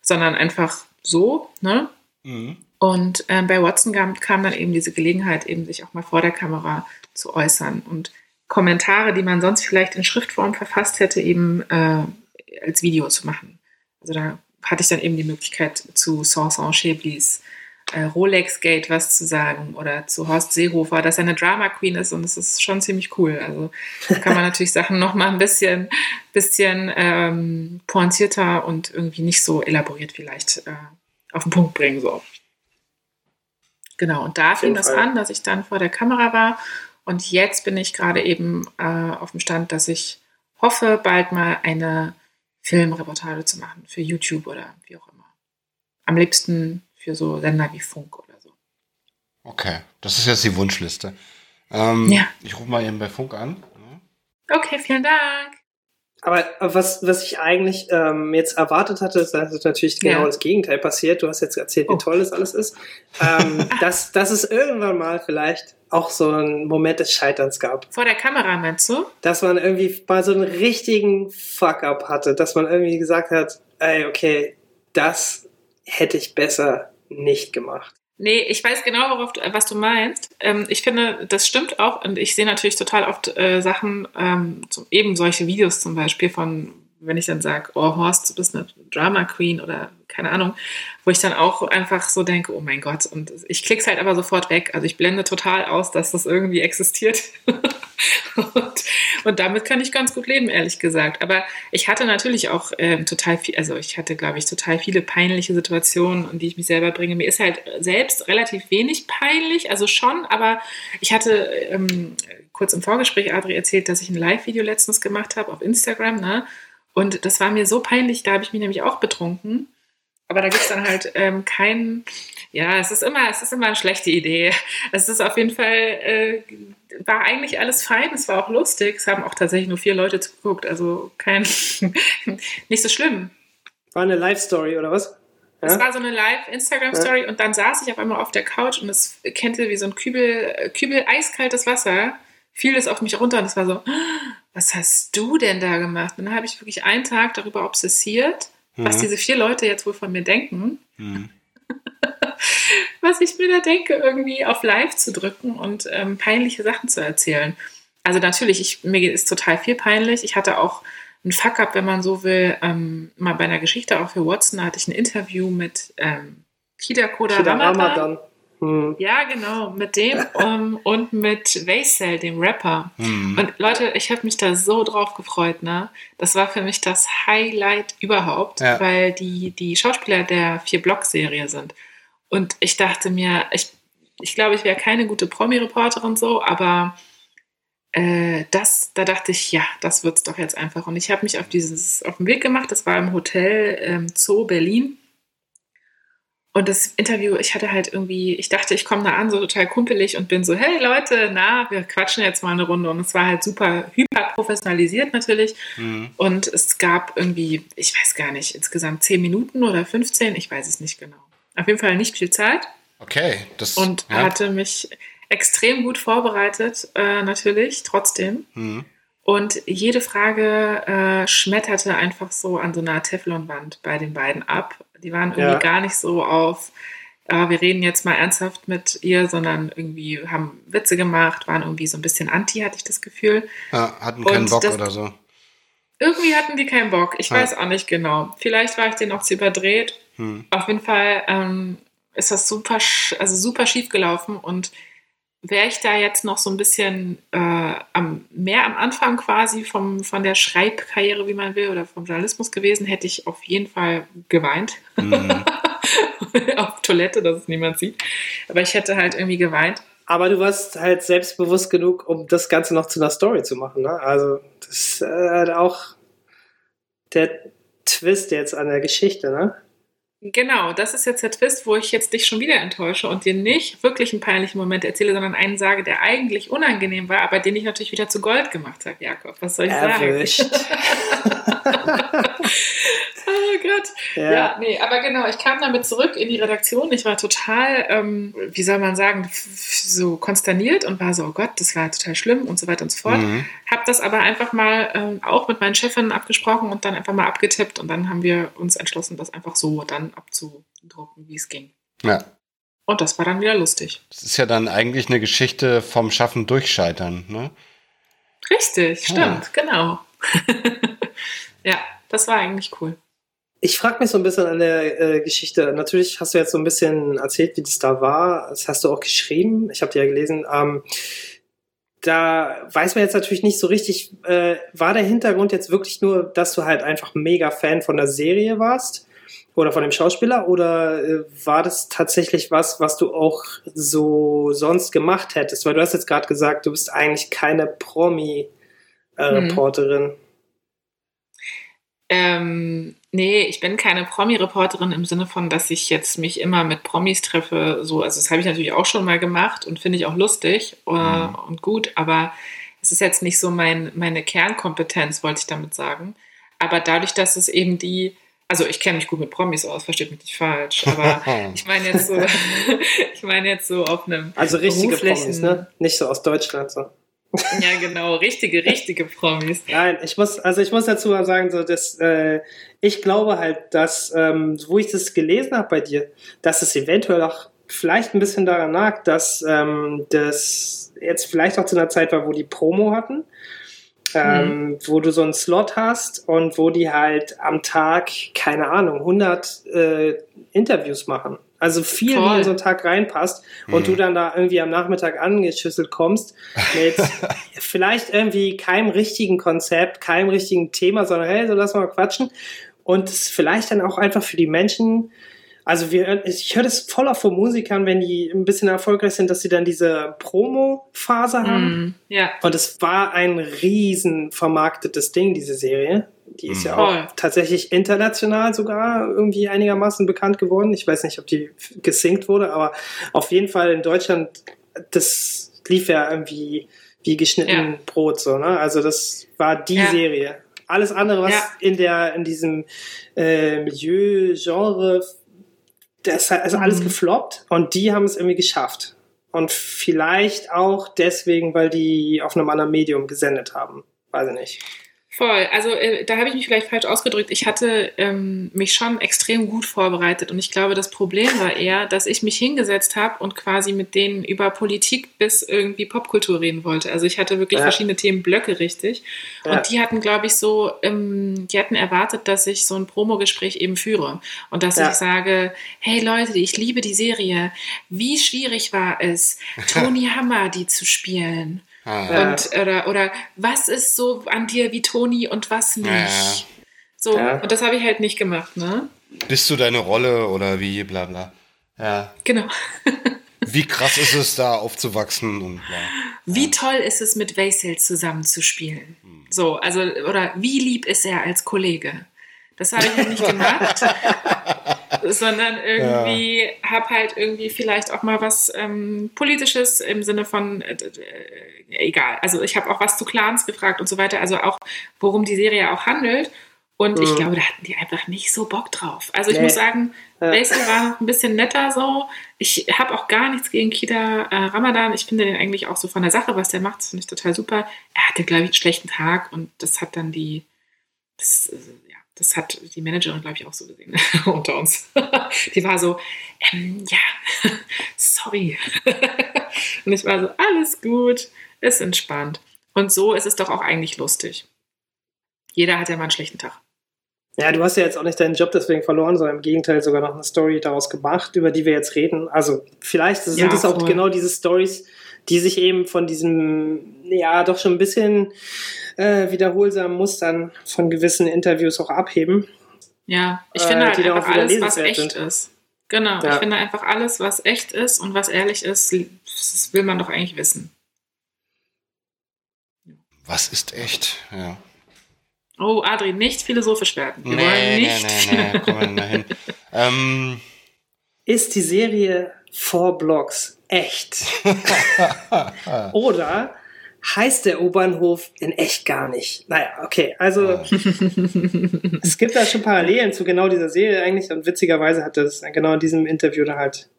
sondern einfach so. Ne? Mhm. Und äh, bei Watson kam, kam, dann eben diese Gelegenheit, eben sich auch mal vor der Kamera zu äußern und Kommentare, die man sonst vielleicht in Schriftform verfasst hätte, eben äh, als Video zu machen. Also da hatte ich dann eben die Möglichkeit zu Sanson Cheblis Rolex Gate was zu sagen oder zu Horst Seehofer, dass er eine Drama Queen ist und das ist schon ziemlich cool. Also kann man natürlich Sachen noch mal ein bisschen, bisschen ähm, pointierter und irgendwie nicht so elaboriert vielleicht äh, auf den Punkt bringen so. Genau, und da fing das an, dass ich dann vor der Kamera war und jetzt bin ich gerade eben äh, auf dem Stand, dass ich hoffe, bald mal eine Filmreportage zu machen für YouTube oder wie auch immer. Am liebsten für so Sender wie Funk oder so. Okay, das ist jetzt die Wunschliste. Ähm, ja. Ich rufe mal eben bei Funk an. Okay, vielen Dank. Aber was, was ich eigentlich ähm, jetzt erwartet hatte, ist, dass natürlich genau ja. das Gegenteil passiert. Du hast jetzt erzählt, wie oh. toll das alles ist. Ähm, dass, dass es irgendwann mal vielleicht auch so einen Moment des Scheiterns gab. Vor der Kamera, meinst du? Dass man irgendwie mal so einen richtigen Fuck-up hatte. Dass man irgendwie gesagt hat, ey, okay, das hätte ich besser nicht gemacht. Nee, ich weiß genau, worauf du, was du meinst. Ähm, ich finde, das stimmt auch. Und ich sehe natürlich total oft äh, Sachen, ähm, zum, eben solche Videos zum Beispiel von, wenn ich dann sage, oh Horst, du bist eine Drama Queen oder keine Ahnung, wo ich dann auch einfach so denke, oh mein Gott. Und ich klicke es halt aber sofort weg. Also ich blende total aus, dass das irgendwie existiert. und, und, damit kann ich ganz gut leben, ehrlich gesagt. Aber ich hatte natürlich auch ähm, total viel, also ich hatte, glaube ich, total viele peinliche Situationen, in die ich mich selber bringe. Mir ist halt selbst relativ wenig peinlich, also schon, aber ich hatte ähm, kurz im Vorgespräch, Adri, erzählt, dass ich ein Live-Video letztens gemacht habe auf Instagram, ne? Und das war mir so peinlich, da habe ich mich nämlich auch betrunken. Aber da gibt es dann halt ähm, keinen, ja, es ist immer, es ist immer eine schlechte Idee. Es ist auf jeden Fall, äh, war eigentlich alles fein, es war auch lustig. Es haben auch tatsächlich nur vier Leute zugeguckt, also kein, nicht so schlimm. War eine Live-Story oder was? Ja? Es war so eine Live-Instagram-Story ja. und dann saß ich auf einmal auf der Couch und es kennte wie so ein Kübel, Kübel eiskaltes Wasser, fiel es auf mich runter und es war so, was hast du denn da gemacht? Und dann habe ich wirklich einen Tag darüber obsessiert was mhm. diese vier Leute jetzt wohl von mir denken. Mhm. was ich mir da denke, irgendwie auf Live zu drücken und ähm, peinliche Sachen zu erzählen. Also natürlich, ich, mir ist total viel peinlich. Ich hatte auch ein Fuck-up, wenn man so will, ähm, mal bei einer Geschichte auch für Watson, da hatte ich ein Interview mit ähm, Kida Koda Ramadan. Hm. Ja, genau, mit dem um, ähm, und mit Vaisel, dem Rapper. Hm. Und Leute, ich habe mich da so drauf gefreut, ne? Das war für mich das Highlight überhaupt, ja. weil die, die Schauspieler der Vier-Block-Serie sind. Und ich dachte mir, ich, ich glaube, ich wäre keine gute Promi-Reporterin so, aber äh, das, da dachte ich, ja, das wird's doch jetzt einfach. Und ich habe mich auf dieses, auf den Weg gemacht. Das war im Hotel ähm, Zoo Berlin. Und das Interview, ich hatte halt irgendwie, ich dachte, ich komme da an, so total kumpelig und bin so, hey Leute, na, wir quatschen jetzt mal eine Runde. Und es war halt super hyper professionalisiert natürlich. Mhm. Und es gab irgendwie, ich weiß gar nicht, insgesamt 10 Minuten oder 15, ich weiß es nicht genau. Auf jeden Fall nicht viel Zeit. Okay. Das, und ja. hatte mich extrem gut vorbereitet, äh, natürlich, trotzdem. Mhm. Und jede Frage äh, schmetterte einfach so an so einer Teflonwand bei den beiden ab. Die waren irgendwie ja. gar nicht so auf, äh, wir reden jetzt mal ernsthaft mit ihr, sondern irgendwie haben Witze gemacht, waren irgendwie so ein bisschen anti, hatte ich das Gefühl. Ja, hatten keinen Und Bock das, oder so. Irgendwie hatten die keinen Bock. Ich ja. weiß auch nicht genau. Vielleicht war ich denen auch zu überdreht. Hm. Auf jeden Fall ähm, ist das super, also super schief gelaufen und wäre ich da jetzt noch so ein bisschen äh, am, mehr am Anfang quasi vom, von der Schreibkarriere, wie man will, oder vom Journalismus gewesen, hätte ich auf jeden Fall geweint. Mhm. auf Toilette, dass es niemand sieht. Aber ich hätte halt irgendwie geweint. Aber du warst halt selbstbewusst genug, um das Ganze noch zu einer Story zu machen. Ne? Also das ist äh, auch der Twist jetzt an der Geschichte, ne? Genau, das ist jetzt der Twist, wo ich jetzt dich schon wieder enttäusche und dir nicht wirklich einen peinlichen Moment erzähle, sondern einen sage, der eigentlich unangenehm war, aber den ich natürlich wieder zu Gold gemacht habe, Jakob. Was soll ich Erwischt. sagen? oh Gott. Ja. ja. nee, aber genau, ich kam damit zurück in die Redaktion. Ich war total, ähm, wie soll man sagen, so konsterniert und war so, oh Gott, das war total schlimm und so weiter und so fort. Mhm. Hab das aber einfach mal ähm, auch mit meinen Chefinnen abgesprochen und dann einfach mal abgetippt und dann haben wir uns entschlossen, das einfach so dann abzudrucken, wie es ging. Ja. Und das war dann wieder lustig. Das ist ja dann eigentlich eine Geschichte vom Schaffen durchscheitern, ne? Richtig, stimmt, ja. genau. ja, das war eigentlich cool. Ich frage mich so ein bisschen an der äh, Geschichte. Natürlich hast du jetzt so ein bisschen erzählt, wie das da war. Das hast du auch geschrieben. Ich habe dir ja gelesen. Ähm, da weiß man jetzt natürlich nicht so richtig, äh, war der Hintergrund jetzt wirklich nur, dass du halt einfach mega Fan von der Serie warst oder von dem Schauspieler oder äh, war das tatsächlich was, was du auch so sonst gemacht hättest? Weil du hast jetzt gerade gesagt, du bist eigentlich keine Promi-Reporterin. Äh, hm. Ähm, nee, ich bin keine Promi-Reporterin im Sinne von, dass ich jetzt mich immer mit Promis treffe. So, also das habe ich natürlich auch schon mal gemacht und finde ich auch lustig äh, mhm. und gut, aber es ist jetzt nicht so mein, meine Kernkompetenz, wollte ich damit sagen. Aber dadurch, dass es eben die, also ich kenne mich gut mit Promis aus, versteht mich nicht falsch, aber ich meine jetzt so, ich meine jetzt so auf einem also richtige Promis, ne? Nicht so aus Deutschland so. Ja, genau, richtige, richtige Promis. Nein, ich muss, also ich muss dazu mal sagen, so dass äh, ich glaube halt, dass, ähm, wo ich das gelesen habe bei dir, dass es eventuell auch vielleicht ein bisschen daran lag, dass ähm, das jetzt vielleicht auch zu einer Zeit war, wo die Promo hatten, ähm, mhm. wo du so einen Slot hast und wo die halt am Tag, keine Ahnung, 100 äh, Interviews machen. Also viel, Toll. wie in so einen Tag reinpasst und mhm. du dann da irgendwie am Nachmittag angeschüsselt kommst mit vielleicht irgendwie keinem richtigen Konzept, keinem richtigen Thema, sondern hey, so lass mal quatschen. Und vielleicht dann auch einfach für die Menschen also wir, ich höre das voll auf von Musikern, wenn die ein bisschen erfolgreich sind, dass sie dann diese Promo-Phase haben. Mm, ja. Und es war ein riesen vermarktetes Ding, diese Serie. Die ist mm. ja auch tatsächlich international sogar irgendwie einigermaßen bekannt geworden. Ich weiß nicht, ob die gesinkt wurde, aber auf jeden Fall in Deutschland, das lief ja irgendwie wie geschnitten ja. Brot so, ne? Also das war die ja. Serie. Alles andere, was ja. in der in diesem äh, Milieu, Genre das ist alles mhm. gefloppt und die haben es irgendwie geschafft. Und vielleicht auch deswegen, weil die auf einem anderen Medium gesendet haben. Weiß ich nicht. Voll. Also äh, da habe ich mich vielleicht falsch ausgedrückt. Ich hatte ähm, mich schon extrem gut vorbereitet und ich glaube, das Problem war eher, dass ich mich hingesetzt habe und quasi mit denen über Politik bis irgendwie Popkultur reden wollte. Also ich hatte wirklich ja. verschiedene Themenblöcke richtig. Ja. Und die hatten, glaube ich, so, ähm, die hatten erwartet, dass ich so ein Promogespräch eben führe und dass ja. ich sage, hey Leute, ich liebe die Serie. Wie schwierig war es, Tony Hammer die zu spielen? Ah. Und, oder, oder was ist so an dir wie Toni und was nicht? Ja. So, ja. und das habe ich halt nicht gemacht, ne? Bist du deine Rolle oder wie, bla bla. Ja. Genau. wie krass ist es, da aufzuwachsen und bla. Wie ja. toll ist es, mit Vasil zusammenzuspielen? Hm. So, also, oder wie lieb ist er als Kollege? Das habe ich halt nicht gemacht. sondern irgendwie ja. habe halt irgendwie vielleicht auch mal was ähm, Politisches im Sinne von, äh, äh, egal, also ich habe auch was zu Clans gefragt und so weiter, also auch, worum die Serie auch handelt. Und mhm. ich glaube, da hatten die einfach nicht so Bock drauf. Also ich nee. muss sagen, ja. Basil war noch ein bisschen netter so. Ich habe auch gar nichts gegen Kita äh, Ramadan. Ich finde den eigentlich auch so von der Sache, was der macht, das finde ich total super. Er hatte, glaube ich, einen schlechten Tag und das hat dann die, das, das hat die Managerin, glaube ich, auch so gesehen unter uns. die war so, ähm, ja, sorry. und ich war so, alles gut, ist entspannt. Und so ist es doch auch eigentlich lustig. Jeder hat ja mal einen schlechten Tag. Ja, du hast ja jetzt auch nicht deinen Job deswegen verloren, sondern im Gegenteil sogar noch eine Story daraus gemacht, über die wir jetzt reden. Also vielleicht sind ja, es auch genau diese Stories, die sich eben von diesem, ja, doch schon ein bisschen äh, wiederholsamen Mustern von gewissen Interviews auch abheben. Ja, ich finde äh, halt einfach alles, was echt sind. ist. Genau, ja. ich finde einfach alles, was echt ist und was ehrlich ist, das will man doch eigentlich wissen. Was ist echt? Ja. Oh, Adri, nicht philosophisch werden. Wir nee, wollen nicht. Nee, nee, nee, komm mal hin. ähm. Ist die Serie Four Blocks echt? Oder heißt der U-Bahnhof in echt gar nicht. Naja, okay, also ja. es gibt da schon Parallelen zu genau dieser Serie eigentlich und witzigerweise hat das genau in diesem Interview da halt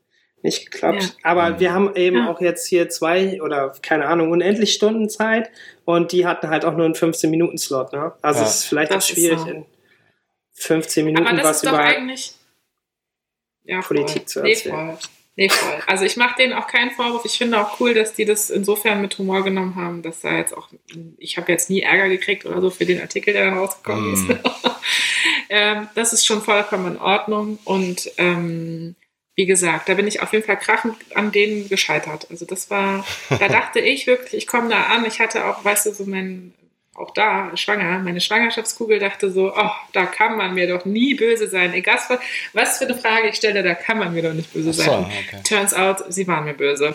nicht geklappt. Ja. Aber mhm. wir haben eben ja. auch jetzt hier zwei oder keine Ahnung, unendlich Stunden Zeit und die hatten halt auch nur einen 15-Minuten-Slot. Ne? Also es ist vielleicht das auch schwierig, so. in 15 Minuten was über Politik zu erzählen. Nee, Nee, voll. Also ich mache denen auch keinen Vorwurf. Ich finde auch cool, dass die das insofern mit Humor genommen haben, dass da jetzt auch, ich habe jetzt nie Ärger gekriegt oder so für den Artikel, der da rausgekommen mm. ist. ähm, das ist schon vollkommen in Ordnung. Und ähm, wie gesagt, da bin ich auf jeden Fall krachend an denen gescheitert. Also das war, da dachte ich wirklich, ich komme da an. Ich hatte auch, weißt du, so mein auch da schwanger, meine Schwangerschaftskugel dachte so, oh, da kann man mir doch nie böse sein. Egal was für eine Frage ich stelle, da kann man mir doch nicht böse so, sein. Okay. Turns out, sie waren mir böse.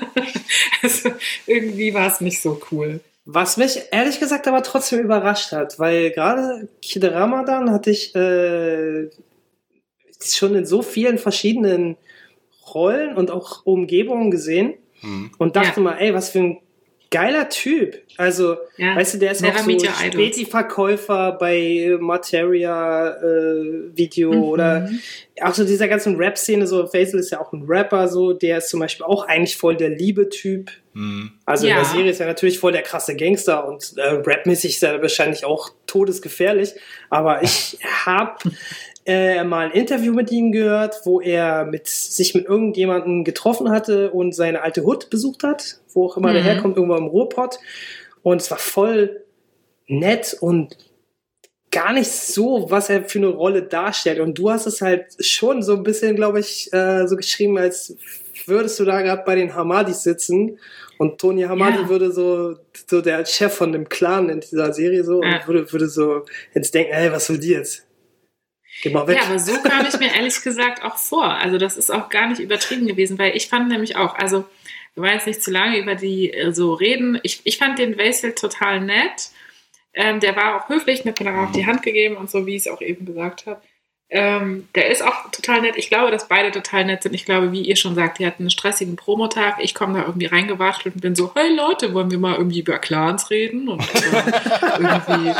also irgendwie war es nicht so cool. Was mich ehrlich gesagt aber trotzdem überrascht hat, weil gerade Kid Ramadan hatte ich äh, schon in so vielen verschiedenen Rollen und auch Umgebungen gesehen hm. und dachte ja. mal, ey, was für ein geiler Typ. Also, ja. weißt du, der ist Never auch so Späti-Verkäufer bei Materia äh, Video mhm. oder auch so dieser ganzen Rap-Szene, so Faisal ist ja auch ein Rapper, so, der ist zum Beispiel auch eigentlich voll der Liebe-Typ. Mhm. Also in Ja. der Serie ist er natürlich voll der krasse Gangster und äh, rapmäßig ist er wahrscheinlich auch todesgefährlich. Aber ich habe äh, mal ein Interview mit ihm gehört, wo er mit, sich mit irgendjemandem getroffen hatte und seine alte Hut besucht hat, wo auch immer der Mhm. herkommt, irgendwo im Ruhrpott. Und es war voll nett und gar nicht so, was er für eine Rolle darstellt. Und du hast es halt schon so ein bisschen, glaube ich, äh, so geschrieben, als würdest du da gerade bei den Hamadis sitzen und Tony Hamadi Ja. würde so, so der Chef von dem Clan in dieser Serie so Ja. und würde, würde so jetzt denken, hey, was will die jetzt? Geh mal weg. Ja, aber so kam ich mir ehrlich gesagt auch vor. Also das ist auch gar nicht übertrieben gewesen, weil ich fand nämlich auch, also wir wollen jetzt nicht zu lange über die äh, so reden. Ich, ich fand den Vasil total nett. Ähm, der war auch höflich, mir hat mir auch die Hand gegeben und so, wie ich es auch eben gesagt habe. Ähm, der ist auch total nett. Ich glaube, dass beide total nett sind. Ich glaube, wie ihr schon sagt, die hatten einen stressigen Promotag. Ich komme da irgendwie reingewachtelt und bin so, hey Leute, wollen wir mal irgendwie über Clans reden? Und, äh, irgendwie.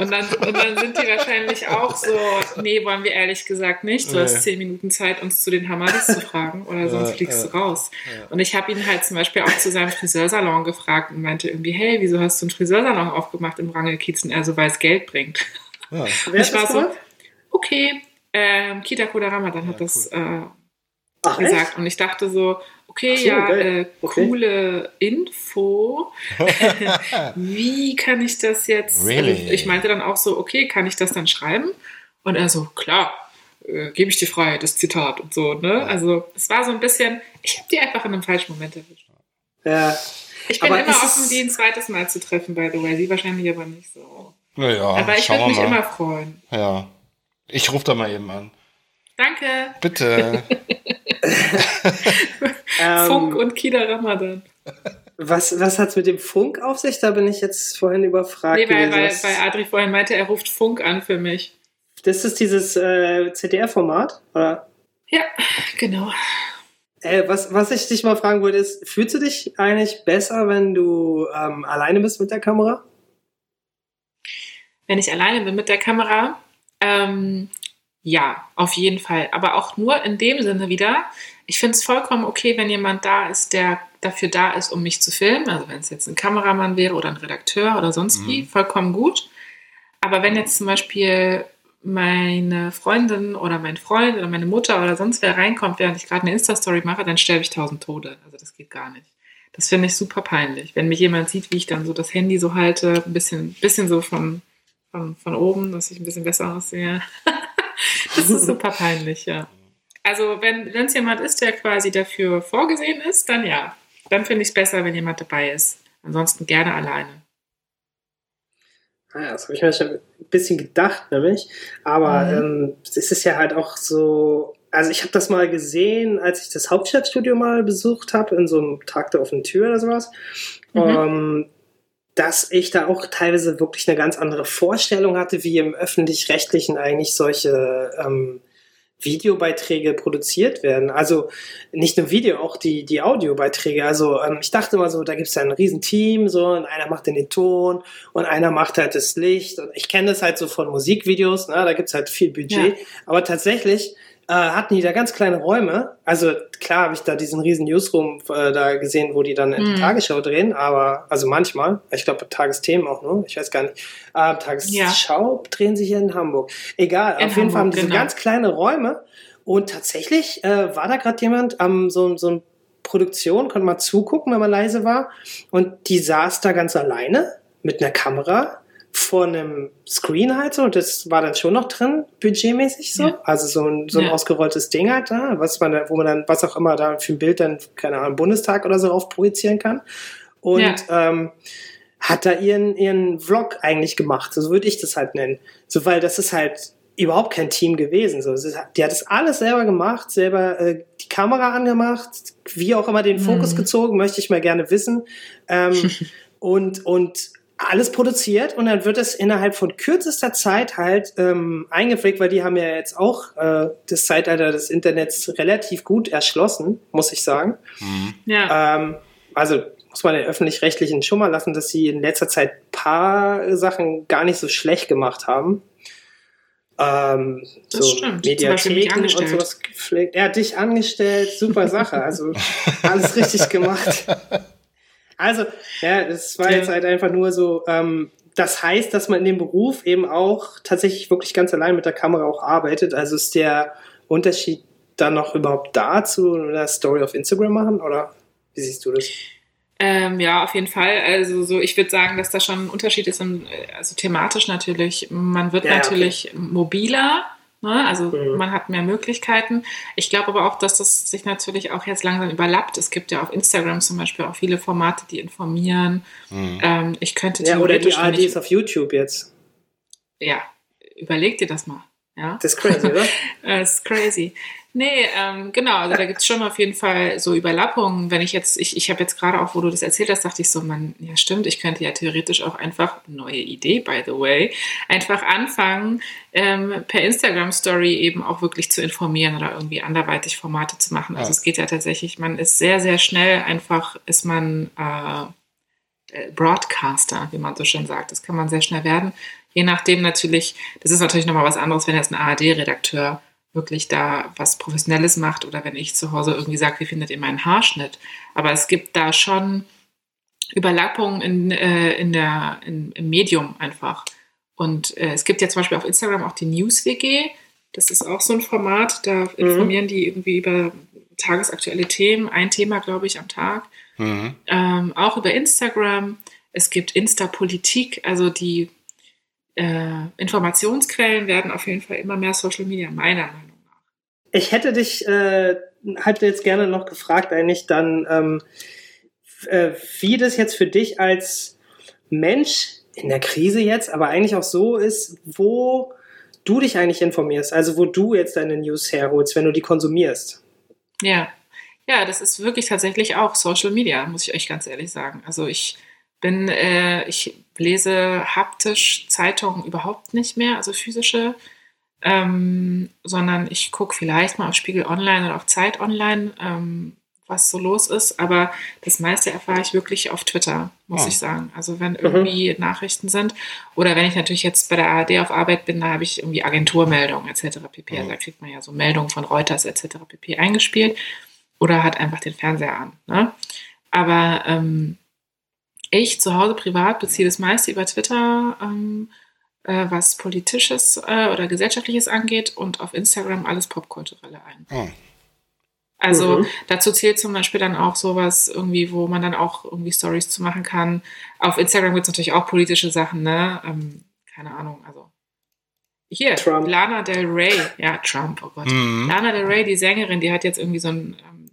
und, dann, und dann sind die wahrscheinlich auch so, nee, wollen wir ehrlich gesagt nicht. Du Nee. hast zehn Minuten Zeit, uns zu den Hamadis zu fragen oder sonst Ja, fliegst ja. du raus. Und ich habe ihn halt zum Beispiel auch zu seinem Friseursalon gefragt und meinte irgendwie, hey, wieso hast du einen Friseursalon aufgemacht im Rangelkiez? Und er so, weil es Geld bringt. Ja. Ich war so, okay, ähm, Kita Koda Ramadan hat Ja, das äh, Ach, gesagt. echt? Und ich dachte so, okay, so, ja, äh, Okay. coole Info. Wie kann ich das jetzt? Really? Also ich meinte dann auch so, okay, kann ich das dann schreiben? Und er so, klar, äh, gebe ich dir frei, das Zitat und so, ne? Also es war so ein bisschen, ich habe die einfach in einem falschen Moment erwischt. Ja. Ich bin Aber immer offen, die ein zweites Mal zu treffen, by the way. Sie wahrscheinlich aber nicht so. Naja, aber ich würde mich mal. immer freuen. Ja. Ich rufe da mal eben an. Danke. Bitte. Ähm, Funk und Kida Ramadan. was was hat's mit dem Funk auf sich? Da bin ich jetzt vorhin überfragt. Nee, weil, weil, weil Adri vorhin meinte, er ruft Funk an für mich. das ist dieses äh, CDR-Format, oder? Ja, genau. Äh, was, was ich dich mal fragen wollte, ist, fühlst du dich eigentlich besser, wenn du ähm, alleine bist mit der Kamera? Wenn ich alleine bin mit der Kamera, ähm, ja, auf jeden Fall. Aber auch nur in dem Sinne wieder. Ich finde es vollkommen okay, wenn jemand da ist, der dafür da ist, um mich zu filmen. Also wenn es jetzt ein Kameramann wäre oder ein Redakteur oder sonst wie, vollkommen gut. Aber wenn jetzt zum Beispiel meine Freundin oder mein Freund oder meine Mutter oder sonst wer reinkommt, während ich gerade eine Insta-Story mache, dann sterbe ich tausend Tode. Also das geht gar nicht. Das finde ich super peinlich. Wenn mich jemand sieht, wie ich dann so das Handy so halte, ein bisschen, bisschen so von, von, von oben, dass ich ein bisschen besser aussehe. das ist super peinlich, ja. Also wenn es jemand ist, der quasi dafür vorgesehen ist, dann ja. Dann finde ich es besser, wenn jemand dabei ist. Ansonsten gerne alleine. Ah, ja, das habe ich mir schon ein bisschen gedacht, nämlich. Aber Mhm. ähm, es ist ja halt auch so. Also ich habe das mal gesehen, als ich das Hauptstadtstudio mal besucht habe, in so einem Tag der offenen Tür oder sowas. Mhm. Ähm, dass ich da auch teilweise wirklich eine ganz andere Vorstellung hatte, wie im öffentlich-rechtlichen eigentlich solche ähm, Videobeiträge produziert werden. Also nicht nur Video, auch die, die Audiobeiträge. Also ähm, ich dachte mal so, da gibt es ja ein Riesenteam, so, und einer macht dann den Ton und einer macht halt das Licht. Und ich kenne das halt so von Musikvideos, ne? da gibt es halt viel Budget. Ja. Aber tatsächlich äh, hatten die da ganz kleine Räume. Also klar habe ich da diesen riesen Newsroom äh, da gesehen, wo die dann in Mhm. die Tagesschau drehen, aber also manchmal, ich glaube Tagesthemen auch nur, ich weiß gar nicht. Äh, Tagesschau drehen sie hier in Hamburg. Egal, In auf jeden Fall haben Hamburg, die so genau. ganz kleine Räume und tatsächlich äh, war da gerade jemand am so, so eine Produktion, konnte mal zugucken, wenn man leise war und die saß da ganz alleine mit einer Kamera vor einem Screen halt so und das war dann schon noch drin, budgetmäßig so. Ja. Also so ein, so ein Ja. ausgerolltes Ding halt da, was man da, wo man dann, was auch immer da für ein Bild dann, keine Ahnung, Bundestag oder so rauf projizieren kann. Und ähm, hat da ihren, ihren Vlog eigentlich gemacht, so würde ich das halt nennen. So, weil das ist halt überhaupt kein Team gewesen. So, ist, die hat das alles selber gemacht, selber äh, die Kamera angemacht, wie auch immer den Fokus Mhm. gezogen, möchte ich mal gerne wissen. Ähm, und, und alles produziert und dann wird es innerhalb von kürzester Zeit halt ähm, eingepflegt, weil die haben ja jetzt auch äh, das Zeitalter des Internets relativ gut erschlossen, muss ich sagen. Mhm. Ja. Ähm, also muss man den öffentlich-rechtlichen schon mal lassen, dass sie in letzter Zeit ein paar Sachen gar nicht so schlecht gemacht haben. Ähm, Das so stimmt. Mediatheken und angestellt. sowas gepflegt. Er hat dich angestellt, super Sache. Also alles richtig gemacht. Also, ja, das war jetzt halt einfach nur so, ähm, das heißt, dass man in dem Beruf eben auch tatsächlich wirklich ganz allein mit der Kamera auch arbeitet. Also ist der Unterschied dann noch überhaupt da zu einer Story auf Instagram machen oder wie siehst du das? Ähm, ja, auf jeden Fall. Also so, ich würde sagen, dass da schon ein Unterschied ist, in, also thematisch natürlich. Man wird Ja, natürlich mobiler, ne? also Mhm. man hat mehr Möglichkeiten. Ich glaube aber auch, dass das sich natürlich auch jetzt langsam überlappt. Es gibt ja auf Instagram zum Beispiel auch viele Formate, die informieren. Mhm. Ähm, ich könnte Ja, oder die ARD ist auf YouTube jetzt. ja, überleg dir das mal. Ja, Das ist crazy, oder? das ist crazy. Nee, ähm, genau, also da gibt es schon auf jeden Fall so Überlappungen. Wenn ich jetzt, ich, ich habe jetzt gerade auch, wo du das erzählt hast, dachte ich so, man, ja stimmt, ich könnte ja theoretisch auch einfach, neue Idee, by the way, einfach anfangen, ähm, per Instagram-Story eben auch wirklich zu informieren oder irgendwie anderweitig Formate zu machen. Also Ja. es geht ja tatsächlich, man ist sehr, sehr schnell einfach, ist man äh, äh, Broadcaster, wie man so schön sagt. Das kann man sehr schnell werden. Je nachdem natürlich, das ist natürlich nochmal was anderes, wenn jetzt ein ARD-Redakteur wirklich da was Professionelles macht oder wenn ich zu Hause irgendwie sage, wie findet ihr meinen Haarschnitt? Aber es gibt da schon Überlappungen in, äh, in der, in, im Medium einfach. Und äh, es gibt ja zum Beispiel auf Instagram auch die News-WG. Das ist auch so ein Format, da informieren die irgendwie über tagesaktuelle Themen, ein Thema, glaube ich, am Tag Mhm. ähm, auch über Instagram. Es gibt Insta-Politik, also die äh, Informationsquellen werden auf jeden Fall immer mehr Social Media, meiner Meinung nach. Ich hätte dich äh, halt jetzt gerne noch gefragt, eigentlich dann, ähm, äh, wie das jetzt für dich als Mensch in der Krise jetzt, aber eigentlich auch so ist, wo du dich eigentlich informierst, also wo du jetzt deine News herholst, wenn du die konsumierst. Ja. Ja, das ist wirklich tatsächlich auch Social Media, muss ich euch ganz ehrlich sagen. Also ich bin, äh, ich lese haptisch Zeitungen überhaupt nicht mehr, also physische, ähm, sondern ich gucke vielleicht mal auf Spiegel Online oder auf Zeit Online, ähm, was so los ist. Aber das meiste erfahre ich wirklich auf Twitter, muss Ah. ich sagen. Also wenn irgendwie Nachrichten sind oder wenn ich natürlich jetzt bei der ARD auf Arbeit bin, da habe ich irgendwie Agenturmeldungen etc. pp. Also da kriegt man ja so Meldungen von Reuters etc. pp. eingespielt oder hat einfach den Fernseher an. Ne? Aber ähm, ich zu Hause privat beziehe das meiste über Twitter, ähm, äh, was Politisches äh, oder Gesellschaftliches angeht und auf Instagram alles Popkulturelle ein. Oh. Also Mhm. dazu zählt zum Beispiel dann auch sowas irgendwie, wo man dann auch irgendwie Stories zu machen kann. Auf Instagram gibt es natürlich auch politische Sachen, ne? Ähm, keine Ahnung, also hier, Trump. Lana Del Rey, ja, Trump, oh Gott. Mhm. Lana Del Rey, die Sängerin, die hat jetzt irgendwie so einen ähm,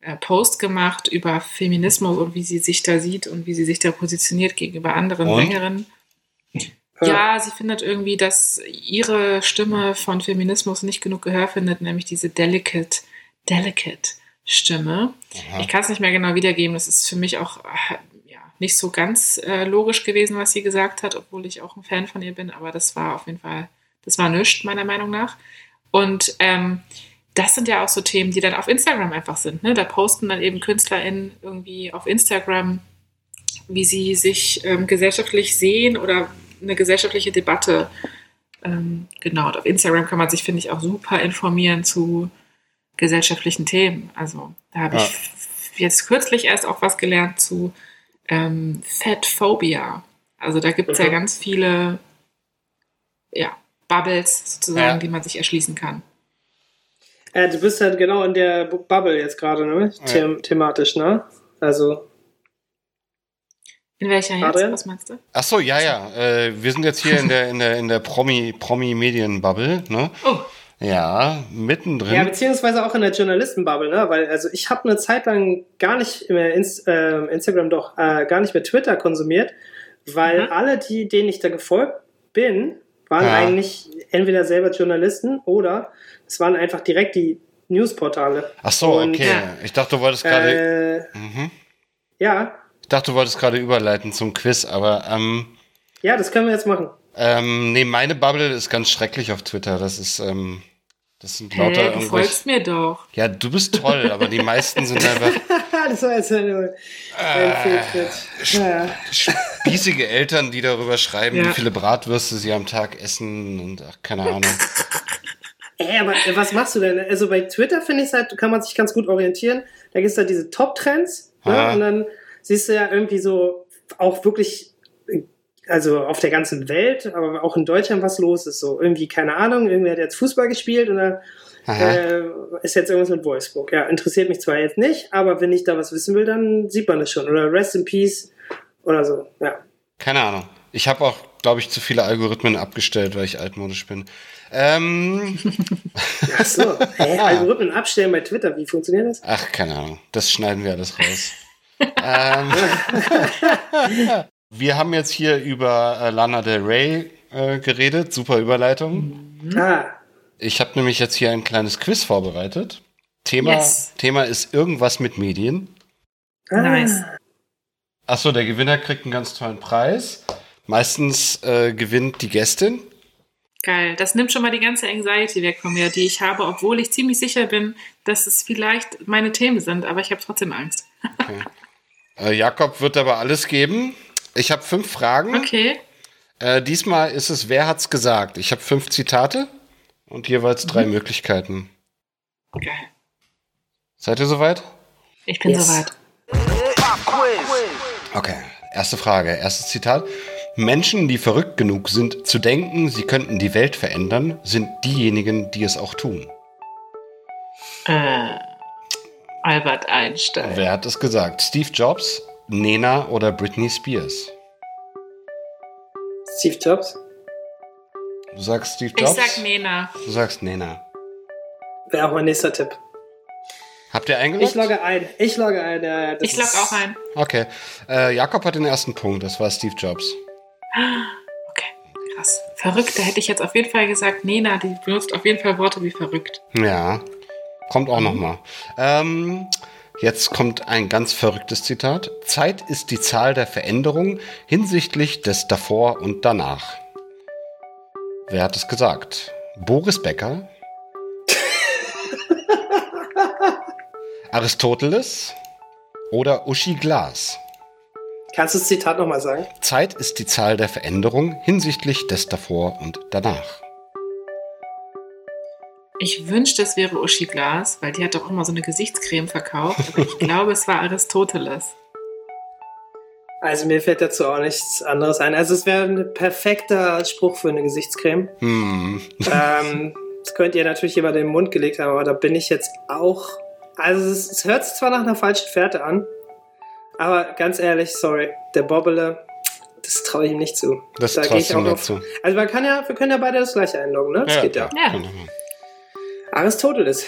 äh, Post gemacht über Feminismus und wie sie sich da sieht und wie sie sich da positioniert gegenüber anderen Und? Sängerinnen. Ja, sie findet irgendwie, dass ihre Stimme von Feminismus nicht genug Gehör findet, nämlich diese delicate, delicate Stimme. Aha. Ich kann es nicht mehr genau wiedergeben. Das ist für mich auch äh, ja, nicht so ganz äh, logisch gewesen, was sie gesagt hat, obwohl ich auch ein Fan von ihr bin. Aber das war auf jeden Fall, das war nichts, meiner Meinung nach. Und ähm, das sind ja auch so Themen, die dann auf Instagram einfach sind. Ne? Da posten dann eben KünstlerInnen irgendwie auf Instagram, wie sie sich ähm, gesellschaftlich sehen oder eine gesellschaftliche Debatte. Ähm, genau, und auf Instagram kann man sich, finde ich, auch super informieren zu gesellschaftlichen Themen. Also da habe Ja. ich f- jetzt kürzlich erst auch was gelernt zu ähm, Fatphobia. Also da gibt es ja ganz viele ja, Bubbles sozusagen, Ja. die man sich erschließen kann. Äh, du bist halt genau in der Bu- Bubble jetzt gerade, ne? The thematisch, ne? Also, In welcher jetzt? Adrian? Was meinst du? Ach so, ja, ja. Äh, wir sind jetzt hier in der, in der, in der Promi, Promi-Medien-Bubble, ne? Oh, Ja, mittendrin. ja, beziehungsweise auch in der Journalistenbubble, ne? Weil, also ich habe eine Zeit lang gar nicht mehr Inst äh, Instagram doch, äh, gar nicht mehr Twitter konsumiert, weil Mhm. alle, die, denen ich da gefolgt bin, waren Ja. eigentlich entweder selber Journalisten oder es waren einfach direkt die Newsportale. Ach so, Und- okay. Ja. Ich dachte, du wolltest gerade, Äh, mhm. ja, ich dachte, du wolltest gerade überleiten zum Quiz, aber ähm, ja, das können wir jetzt machen. ähm, nee, meine Bubble ist ganz schrecklich auf Twitter. Das ist, ähm, das sind lauter hey, du irgendwelche. folgst mir doch. Ja, du bist toll, aber die meisten sind einfach das war jetzt nur ein. Ja. spießige Eltern, die darüber schreiben, Ja. wie viele Bratwürste sie am Tag essen und ach, keine Ahnung. Ey, aber äh, was machst du denn? Also bei Twitter finde ich halt, kann man sich ganz gut orientieren. Da gibt es halt diese Top-Trends ne? Und dann siehst du ja irgendwie so auch wirklich, also auf der ganzen Welt, aber auch in Deutschland was los ist. So irgendwie, keine Ahnung, irgendwer hat jetzt Fußball gespielt oder äh, ist jetzt irgendwas mit Wolfsburg. Ja, interessiert mich zwar jetzt nicht, aber wenn ich da was wissen will, dann sieht man das schon. Oder Rest in Peace oder so, ja. Keine Ahnung. Ich habe auch, glaube ich, zu viele Algorithmen abgestellt, weil ich altmodisch bin. Ähm, Ach so, hä? Algorithmen abstellen bei Twitter, wie funktioniert das? ach, keine Ahnung. Das schneiden wir alles raus. Ähm, wir haben jetzt hier über äh, Lana Del Rey äh, geredet. Super Überleitung. Ah, Ich habe nämlich jetzt hier ein kleines Quiz vorbereitet. Thema, Yes. Thema ist irgendwas mit Medien. ah. Nice. Achso, der Gewinner kriegt einen ganz tollen Preis. Meistens äh, gewinnt die Gästin. Geil. Das nimmt schon mal die ganze Anxiety weg von mir, die ich habe, obwohl ich ziemlich sicher bin, dass es vielleicht meine Themen sind, aber ich habe trotzdem Angst. Äh, Jakob wird aber alles geben. Ich habe fünf Fragen. Okay. Äh, diesmal ist es Wer hat's gesagt? Ich habe fünf Zitate und jeweils drei Möglichkeiten. Geil. Seid ihr soweit? Ich bin Yes. soweit. Okay, erste Frage, erstes Zitat. Menschen, die verrückt genug sind zu denken, sie könnten die Welt verändern, sind diejenigen, die es auch tun. Äh, Albert Einstein. Wer hat es gesagt? Steve Jobs, Nena oder Britney Spears? Steve Jobs? Du sagst Steve Ich Jobs? sag Nena. Du sagst Nena. Wäre auch mein nächster Tipp. Habt ihr eingeloggt? Ich logge ein. Ich logge ein. Ja, das Ich log ist- auch ein. Okay. Äh, Jakob hat den ersten Punkt, das war Steve Jobs. Okay, krass. Verrückt, da hätte ich jetzt auf jeden Fall gesagt, Nena, die benutzt auf jeden Fall Worte wie verrückt. Ja, kommt auch noch mal. Ähm, jetzt kommt ein ganz verrücktes Zitat. Zeit ist die Zahl der Veränderung hinsichtlich des davor und danach. Wer hat es gesagt? Boris Becker? Aristoteles? Oder Uschi Glas? Kannst du das Zitat nochmal sagen? Zeit ist die Zahl der Veränderung hinsichtlich des davor und danach. Ich wünschte, es wäre Uschi Glas, weil die hat doch immer so eine Gesichtscreme verkauft. Aber ich glaube, es war Aristoteles. Also mir fällt dazu auch nichts anderes ein. Also es wäre ein perfekter Spruch für eine Gesichtscreme. Hm. ähm, das könnt ihr natürlich jemand in den Mund gelegt haben, aber da bin ich jetzt auch. Also es, es hört sich zwar nach einer falschen Fährte an, aber ganz ehrlich, sorry, der Bobbele, das traue ich ihm nicht zu. Das Da geh traust ich auch auf- zu. Also man kann ja, wir können ja beide das gleiche einloggen, ne? Das geht ja. Ja. Aristoteles,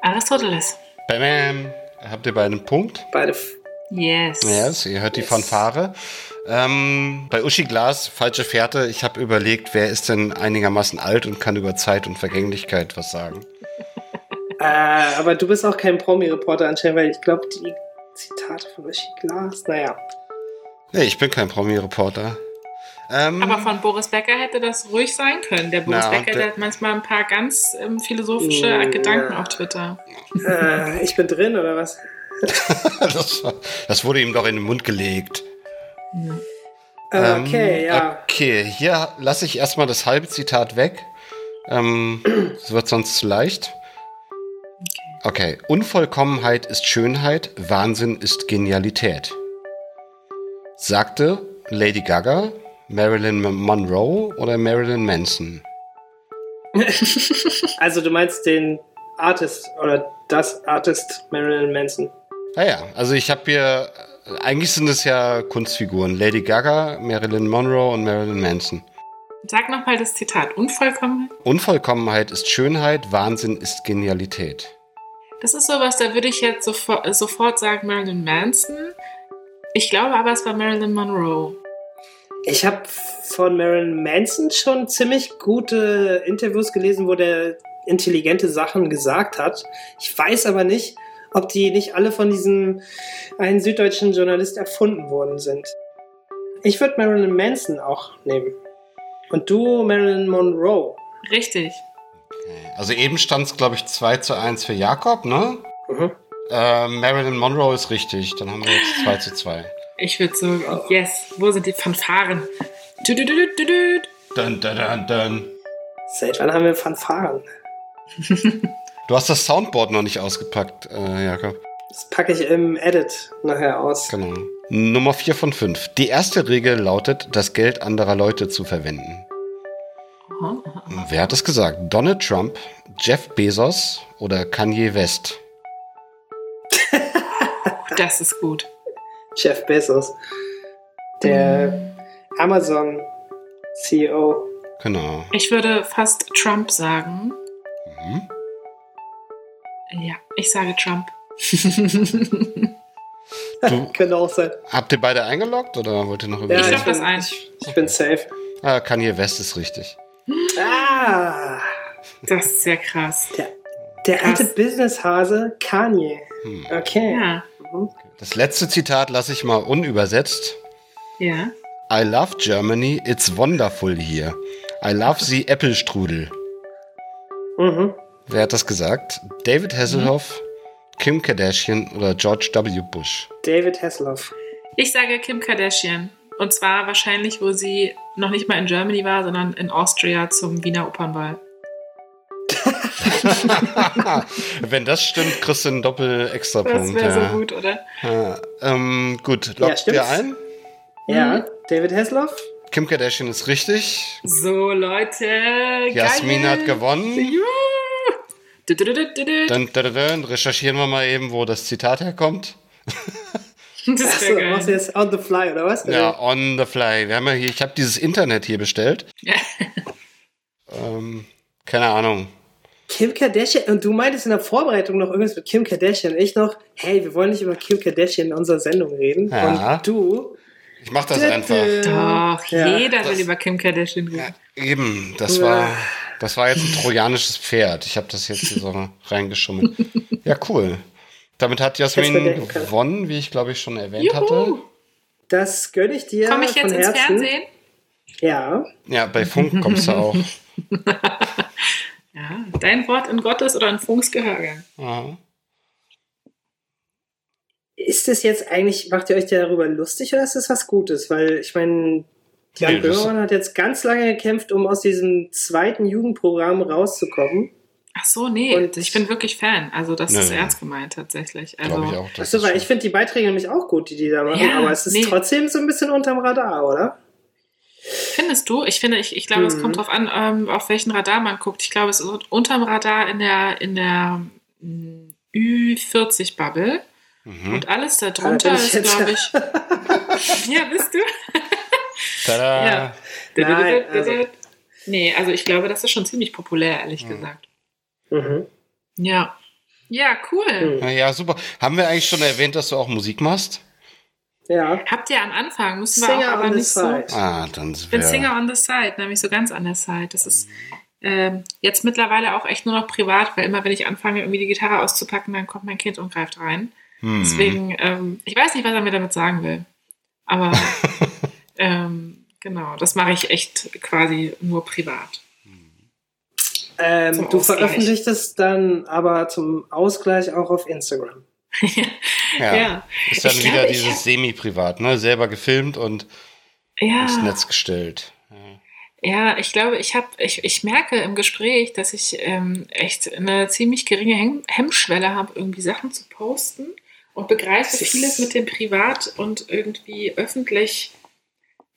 Aristoteles. Bam, bam. Habt ihr beide einen Punkt? beide. f- Yes. Yes, ihr hört die Yes. Fanfare. Ähm, bei Uschi Glas, falsche Fährte. Ich habe überlegt, wer ist denn einigermaßen alt und kann über Zeit und Vergänglichkeit was sagen. Äh, aber du bist auch kein Promi-Reporter anscheinend, weil ich glaube, die Zitate von Uschi Glas, naja. Nee, ich bin kein Promi-Reporter. Ähm, Aber von Boris Becker hätte das ruhig sein können. Der Boris Na, Becker, der- der hat manchmal ein paar ganz ähm, philosophische Ja. Gedanken auf Twitter. Äh, ich bin drin, oder was? das, das wurde ihm doch in den Mund gelegt. Äh, okay, Ähm, ja. Okay, hier lasse ich erstmal das halbe Zitat weg. Ähm, Es wird sonst zu leicht. Okay, Unvollkommenheit ist Schönheit, Wahnsinn ist Genialität. Sagte Lady Gaga, Marilyn Monroe oder Marilyn Manson? Also du meinst den Artist oder das Artist Marilyn Manson. Naja, also ich habe hier, eigentlich sind es ja Kunstfiguren. Lady Gaga, Marilyn Monroe und Marilyn Manson. Sag nochmal das Zitat. Unvollkommen. Unvollkommenheit ist Schönheit, Wahnsinn ist Genialität. Das ist sowas, da würde ich jetzt sofort, sofort sagen Marilyn Manson. Ich glaube aber, es war Marilyn Monroe. Ich habe von Marilyn Manson schon ziemlich gute Interviews gelesen, wo der intelligente Sachen gesagt hat. Ich weiß aber nicht, ob die nicht alle von diesem einen süddeutschen Journalist erfunden worden sind. Ich würde Marilyn Manson auch nehmen. Und du Marilyn Monroe. Richtig. Also eben stand es, glaube ich, 2 zu 1 für Jakob, ne? Mhm. Äh, Marilyn Monroe ist richtig. Dann haben wir jetzt 2 zu 2. Ich würde so, yes, wo sind die Fanfaren? Tüdüdüdüdüdüd. Dun, dun, dun, dun. Seit wann haben wir Fanfaren? Du hast das Soundboard noch nicht ausgepackt, äh, Jakob. Das packe ich im Edit nachher aus. Genau. Nummer 4 von 5. Die erste Regel lautet, das Geld anderer Leute zu verwenden. Wer hat es gesagt? Donald Trump, Jeff Bezos oder Kanye West? Das ist gut. Jeff Bezos. Der Amazon CEO. Genau. Ich würde fast Trump sagen. Mhm. Ja, ich sage Trump. Du, Könnte auch sein. habt ihr beide eingeloggt oder wollt ihr noch Ja, überlegen? Ich lock das ein. Ich, ich bin safe. Ah, Kanye West ist richtig. Ah, Das ist sehr krass. der, der Krass. alte Businesshase Kanye. Hm. Okay. Ja, Mhm. Das letzte Zitat lasse ich mal unübersetzt. ja. I love Germany, it's wonderful here. I love the Apple-Strudel. Mhm. Wer hat das gesagt? David Hasselhoff, Kim Kardashian oder George W. Bush? David Hasselhoff. Ich sage Kim Kardashian. Und zwar wahrscheinlich, wo sie noch nicht mal in Germany war, sondern in Austria zum Wiener Opernball. Wenn das stimmt, kriegst du einen Das Doppel-Extra-Punkt. wäre Ja. so gut, oder? Ja, ähm, gut, Ja, lockt stimmt's. ihr ein? Ja, David Hasselhoff. Kim Kardashian ist richtig. So, Leute. Jasmin geil. hat gewonnen. Juhu. Dann, dann, dann recherchieren wir mal eben, wo das Zitat herkommt. Das Achso, wäre machst du geil. jetzt on the fly, oder was? Ja, on the fly. Wir haben ja hier, ich habe dieses Internet hier bestellt. Ja. Ähm, keine Ahnung. Kim Kardashian, und du meintest in der Vorbereitung noch irgendwas mit Kim Kardashian. Ich noch, hey, wir wollen nicht über Kim Kardashian in unserer Sendung reden. Ja. Und du. Ich mach das einfach. Doch, Ja. jeder will über Kim Kardashian reden. Ja, eben, das war, das war jetzt ein trojanisches Pferd. Ich habe das jetzt hier so reingeschummelt. Ja, cool. Damit hat Jasmin gewonnen, wie ich glaube ich schon erwähnt hatte. Juhu. Das gönne ich dir. Komme ich von jetzt ins Herzen. Fernsehen? Ja. Ja, bei Funk kommst du auch. Ja, dein Wort in Gottes oder in Funks Gehörgang. Ja. Ist es jetzt eigentlich, macht ihr euch darüber lustig oder ist das was Gutes? Weil ich meine, Jan Nee, das- Böhmermann hat jetzt ganz lange gekämpft, um aus diesem zweiten Jugendprogramm rauszukommen. Ach so, nee, Und- ich bin wirklich Fan. Also das Nee, ist nee. ernst gemeint tatsächlich. Also, Glaube ich auch. Das Achso, weil ich finde die Beiträge nämlich auch gut, die die da machen, Ja, aber es ist nee. trotzdem so ein bisschen unterm Radar, oder? Findest du? Ich finde, ich, ich glaube, es Mhm. kommt drauf an, ähm, auf welchen Radar man guckt. Ich glaube, es ist unterm Radar in der, in der mm, Ü40-Bubble. Mhm. Und alles Ah, darunter ich ist, glaube ich. ja, bist du? Tada. Ja. Nein, also- Nee, also ich glaube, das ist schon ziemlich populär, ehrlich Mhm. gesagt. Mhm. Ja. Ja, cool. Hm. Na ja, super. Haben wir eigentlich schon erwähnt, dass du auch Musik machst? Ja. Habt ihr am Anfang, müssen wir Singer auch aber on the nicht so. side. Ah, dann Ich bin Singer on the Side, nämlich so ganz an der Side. Das ist ähm, jetzt mittlerweile auch echt nur noch privat, weil immer, wenn ich anfange, irgendwie die Gitarre auszupacken, dann kommt mein Kind und greift rein. Hm. Deswegen, ähm, ich weiß nicht, was er mir damit sagen will. Aber ähm, genau, das mache ich echt quasi nur privat. Ähm, du es dann aber zum Ausgleich auch auf Instagram. Ja. Ja. Ist dann Ich wieder glaube, dieses hab- Semi-Privat, ne? Selber gefilmt und Ja. ins Netz gestellt. Ja, ich glaube, ich habe, ich, ich merke im Gespräch, dass ich ähm, echt eine ziemlich geringe Hem Hemmschwelle habe, irgendwie Sachen zu posten und begreife Das ist- vieles mit dem Privat und irgendwie öffentlich,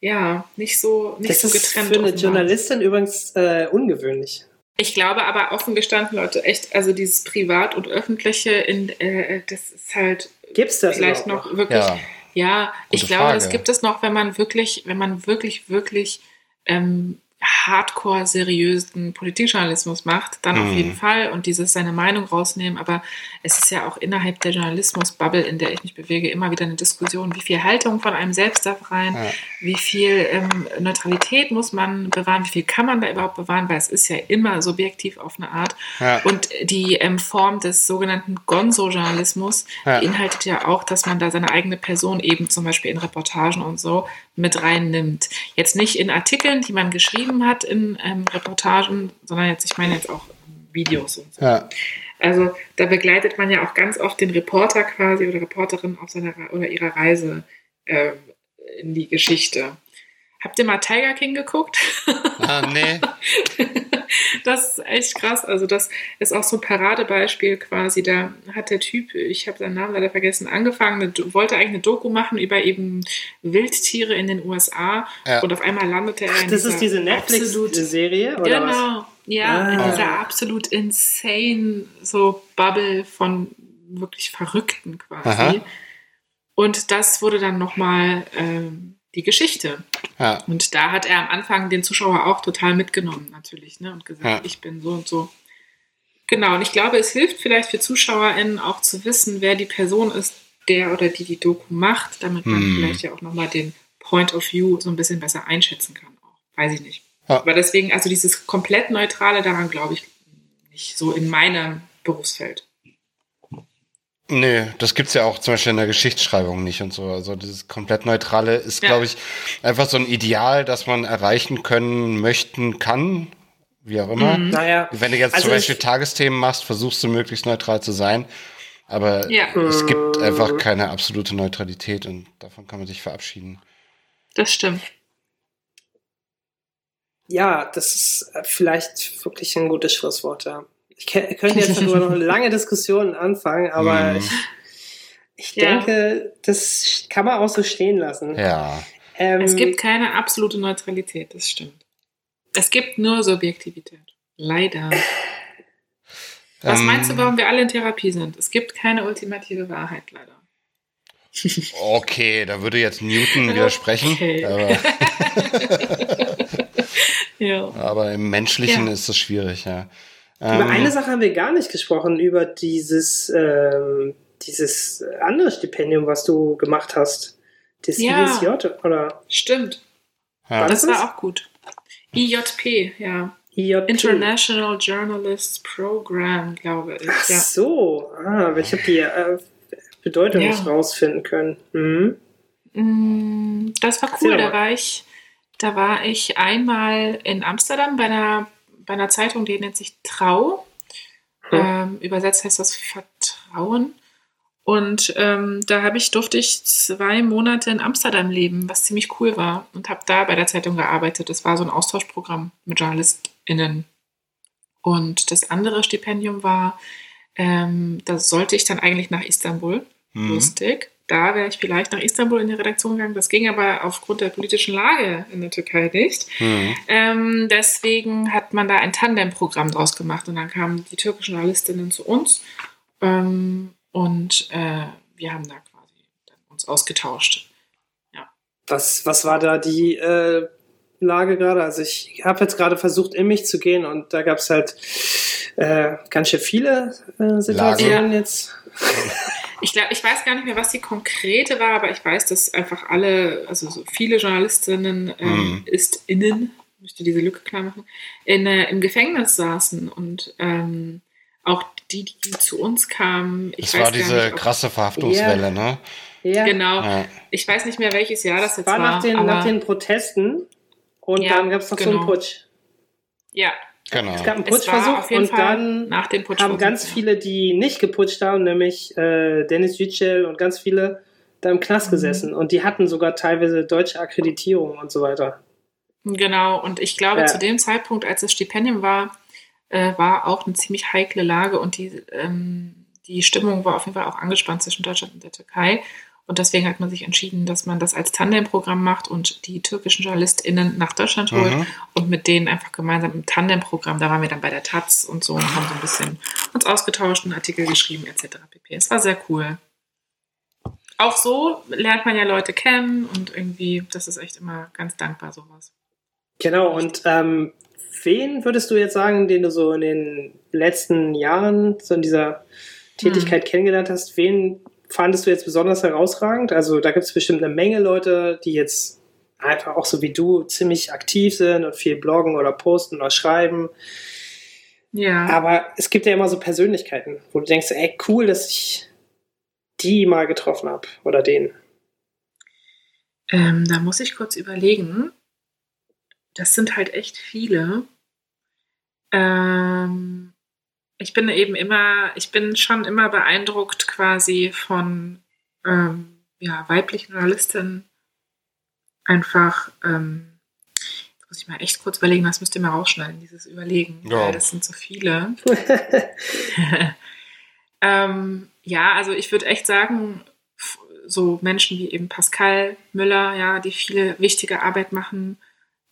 ja, nicht so, nicht Das so ist getrennt. für eine offenbar. Journalistin übrigens äh, ungewöhnlich. Ich glaube aber offen gestanden, Leute, echt, also dieses Privat und Öffentliche, in, äh, das ist halt Gibt's das vielleicht überhaupt noch wirklich. Ja. Ja, ich glaube, das Frage. gibt es noch, wenn man wirklich, wenn man wirklich, wirklich ähm, hardcore seriösen Politikjournalismus macht, dann auf Mhm. jeden Fall und dieses seine Meinung rausnehmen. Aber es ist ja auch innerhalb der Journalismus-Bubble, in der ich mich bewege, immer wieder eine Diskussion, wie viel Haltung von einem selbst darf rein, Ja. wie viel ähm, Neutralität muss man bewahren, wie viel kann man da überhaupt bewahren, weil es ist ja immer subjektiv auf eine Art. Ja. Und die ähm, Form des sogenannten Gonzo-Journalismus Ja. beinhaltet ja auch, dass man da seine eigene Person eben zum Beispiel in Reportagen und so mit reinnimmt. Jetzt nicht in Artikeln, die man geschrieben hat in ähm, Reportagen, sondern jetzt, ich meine jetzt auch Videos und so. Ja. Also da begleitet man ja auch ganz oft den Reporter quasi oder Reporterin auf seiner oder ihrer Reise ähm, in die Geschichte. Habt ihr mal Tiger King geguckt? Ah, nee. das ist echt krass. Also das ist auch so ein Paradebeispiel quasi. Da hat der Typ, ich habe seinen Namen leider vergessen, angefangen, eine, wollte eigentlich eine Doku machen über eben Wildtiere in den USA Ja. und auf einmal landete er in Das dieser ist diese absolut- Netflix-Serie, oder was? Genau, ja, in Ah. dieser absolut insane so Bubble von wirklich Verrückten quasi. Aha. Und das wurde dann nochmal ähm, die Geschichte. Ja. Und da hat er am Anfang den Zuschauer auch total mitgenommen, natürlich, ne? Und gesagt, Ja. ich bin so und so. Genau, und ich glaube, es hilft vielleicht für ZuschauerInnen auch zu wissen, wer die Person ist, der oder die die Doku macht, damit man Hm. vielleicht ja auch nochmal den Point of View so ein bisschen besser einschätzen kann. Auch. Weiß ich nicht. Ja. Aber deswegen, also dieses komplett Neutrale daran glaube ich nicht so in meinem Berufsfeld. Nee, das gibt's ja auch zum Beispiel in der Geschichtsschreibung nicht und so. Also dieses komplett Neutrale ist, Ja. glaube ich, einfach so ein Ideal, das man erreichen können, möchten, kann, wie auch immer. Mhm. Naja, Wenn du jetzt Also zum Beispiel Tagesthemen machst, versuchst du möglichst neutral zu sein. Aber Ja. es gibt Mhm. einfach keine absolute Neutralität und davon kann man sich verabschieden. Das stimmt. ja, das ist äh, vielleicht wirklich ein gutes Schlusswort, ja. Ich könnte jetzt darüber noch eine lange Diskussion anfangen, aber Mhm. ich, ich Ja. denke, das kann man auch so stehen lassen. Ja. Ähm, Es gibt keine absolute Neutralität, das stimmt. Es gibt nur Subjektivität. Leider. Was Ähm, meinst du, warum wir alle in Therapie sind? Es gibt keine ultimative Wahrheit, leider. Okay, da würde jetzt Newton widersprechen. Okay. Aber, Ja. aber im Menschlichen Ja. ist es schwierig, ja. Über Ähm, eine Sache haben wir gar nicht gesprochen, über dieses, ähm, dieses andere Stipendium, was du gemacht hast. Das Ja. ISJ, oder Stimmt. ja. Das es? war auch gut. IJP, ja. IJP? International Journalists Program, glaube ich. Ach Ja. so, ah, aber ich habe die äh, Bedeutung Ja. nicht rausfinden können. Mhm. Mm, Das war cool. Da war ich, da war ich einmal in Amsterdam bei einer, bei einer Zeitung, die nennt sich Trau. Hm. Ähm, übersetzt heißt das Vertrauen. Und ähm, da habe ich, durfte ich zwei Monate in Amsterdam leben, was ziemlich cool war. Und habe da bei der Zeitung gearbeitet. Das war so ein Austauschprogramm mit JournalistInnen. Und das andere Stipendium war, ähm, da sollte ich dann eigentlich nach Istanbul. Mhm. Lustig. Da wäre ich vielleicht nach Istanbul in die Redaktion gegangen. Das ging aber aufgrund der politischen Lage in der Türkei nicht. Mhm. Ähm, deswegen hat man da ein Tandem-Programm draus gemacht und dann kamen die türkischen Journalistinnen zu uns ähm, und äh, wir haben da quasi dann uns ausgetauscht. Was, was war da die äh, Lage gerade? Also ich habe jetzt gerade versucht, in mich zu gehen und da gab es halt äh, ganz schön viele äh, Situationen jetzt. Ich glaube, ich weiß gar nicht mehr, was die konkrete war, aber ich weiß, dass einfach alle, also so viele Journalistinnen, ähm, Mhm. ist innen, möchte diese Lücke klar machen, in, äh, im Gefängnis saßen und ähm, auch die, die zu uns kamen. Ich Das weiß war gar diese nicht, krasse Verhaftungswelle, Ja. ne? Ja, Genau. Ja. Ich weiß nicht mehr, welches Jahr das jetzt war war. nach den, aber, nach den Protesten und Ja, dann gab es noch so einen genau. Putsch. ja, Genau. Es gab einen Putschversuch und Fall dann nach dem Putsch. haben ganz viele, die nicht geputscht haben, nämlich äh, Dennis Yücel und ganz viele, da im Knast Mhm. gesessen. Und die hatten sogar teilweise deutsche Akkreditierung und so weiter. Genau, und ich glaube, Ja. zu dem Zeitpunkt, als das Stipendium war, äh, war auch eine ziemlich heikle Lage und die, ähm, die Stimmung war auf jeden Fall auch angespannt zwischen Deutschland und der Türkei. Und deswegen hat man sich entschieden, dass man das als Tandemprogramm macht und die türkischen JournalistInnen nach Deutschland holt Mhm. und mit denen einfach gemeinsam im Tandemprogramm, da waren wir dann bei der Taz und so und haben so ein bisschen uns ausgetauscht, einen Artikel geschrieben, etc. pp. Es war sehr cool. Auch so lernt man ja Leute kennen und irgendwie, das ist echt immer ganz dankbar, sowas. Genau, und ähm, wen würdest du jetzt sagen, den du so in den letzten Jahren so in dieser Tätigkeit Hm. kennengelernt hast, wen fandest du jetzt besonders herausragend? Also da gibt es bestimmt eine Menge Leute, die jetzt einfach auch so wie du ziemlich aktiv sind und viel bloggen oder posten oder schreiben. Ja. Aber es gibt ja immer so Persönlichkeiten, wo du denkst, ey, cool, dass ich die mal getroffen habe oder den. Ähm, da muss ich kurz überlegen. Das sind halt echt viele. Ähm, ich bin eben immer, ich bin schon immer beeindruckt quasi von ähm, ja, weiblichen Journalistinnen. Einfach, ähm, jetzt muss ich mal echt kurz überlegen, was müsst ihr mal rausschneiden, dieses Überlegen. Ja. Weil das sind so viele. ähm, ja, also ich würde echt sagen, so Menschen wie eben Pascal Müller, ja, die viele wichtige Arbeit machen,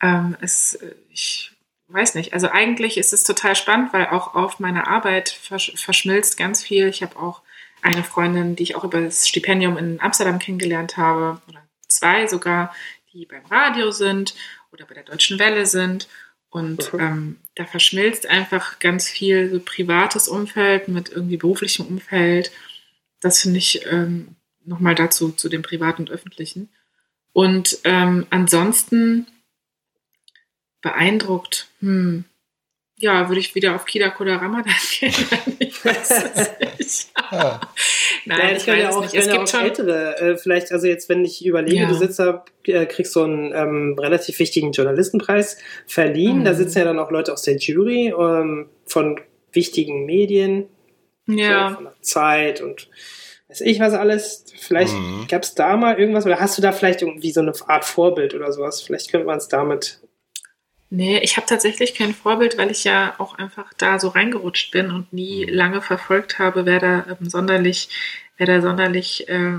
ähm, es, äh, ich weiß nicht, also eigentlich ist es total spannend, weil auch auf meiner Arbeit versch verschmilzt ganz viel. Ich habe auch eine Freundin, die ich auch über das Stipendium in Amsterdam kennengelernt habe, oder zwei sogar, die beim Radio sind oder bei der Deutschen Welle sind. Und Mhm. ähm, da verschmilzt einfach ganz viel so privates Umfeld mit irgendwie beruflichem Umfeld. Das finde ich ähm, nochmal dazu, zu dem privaten und öffentlichen. Und ähm, ansonsten beeindruckt, hm, ja, würde ich wieder auf Kida Koda Ramadan gehen. ich weiß es nicht. Ja. Nein, Nein, ich kann ja weiß es auch, Es ja gibt auch schon. ältere, äh, vielleicht, also jetzt, wenn ich überlege, Ja. du sitzt da, äh, kriegst so einen ähm, relativ wichtigen Journalistenpreis verliehen, Mhm. da sitzen ja dann auch Leute aus der Jury ähm, von wichtigen Medien, so Ja. von der Zeit und weiß ich was alles. Vielleicht Mhm. gab es da mal irgendwas oder hast du da vielleicht irgendwie so eine Art Vorbild oder sowas? Vielleicht könnte man es damit. Nee, ich habe tatsächlich kein Vorbild, weil ich ja auch einfach da so reingerutscht bin und nie lange verfolgt habe, wer da ähm, sonderlich, wer da sonderlich äh,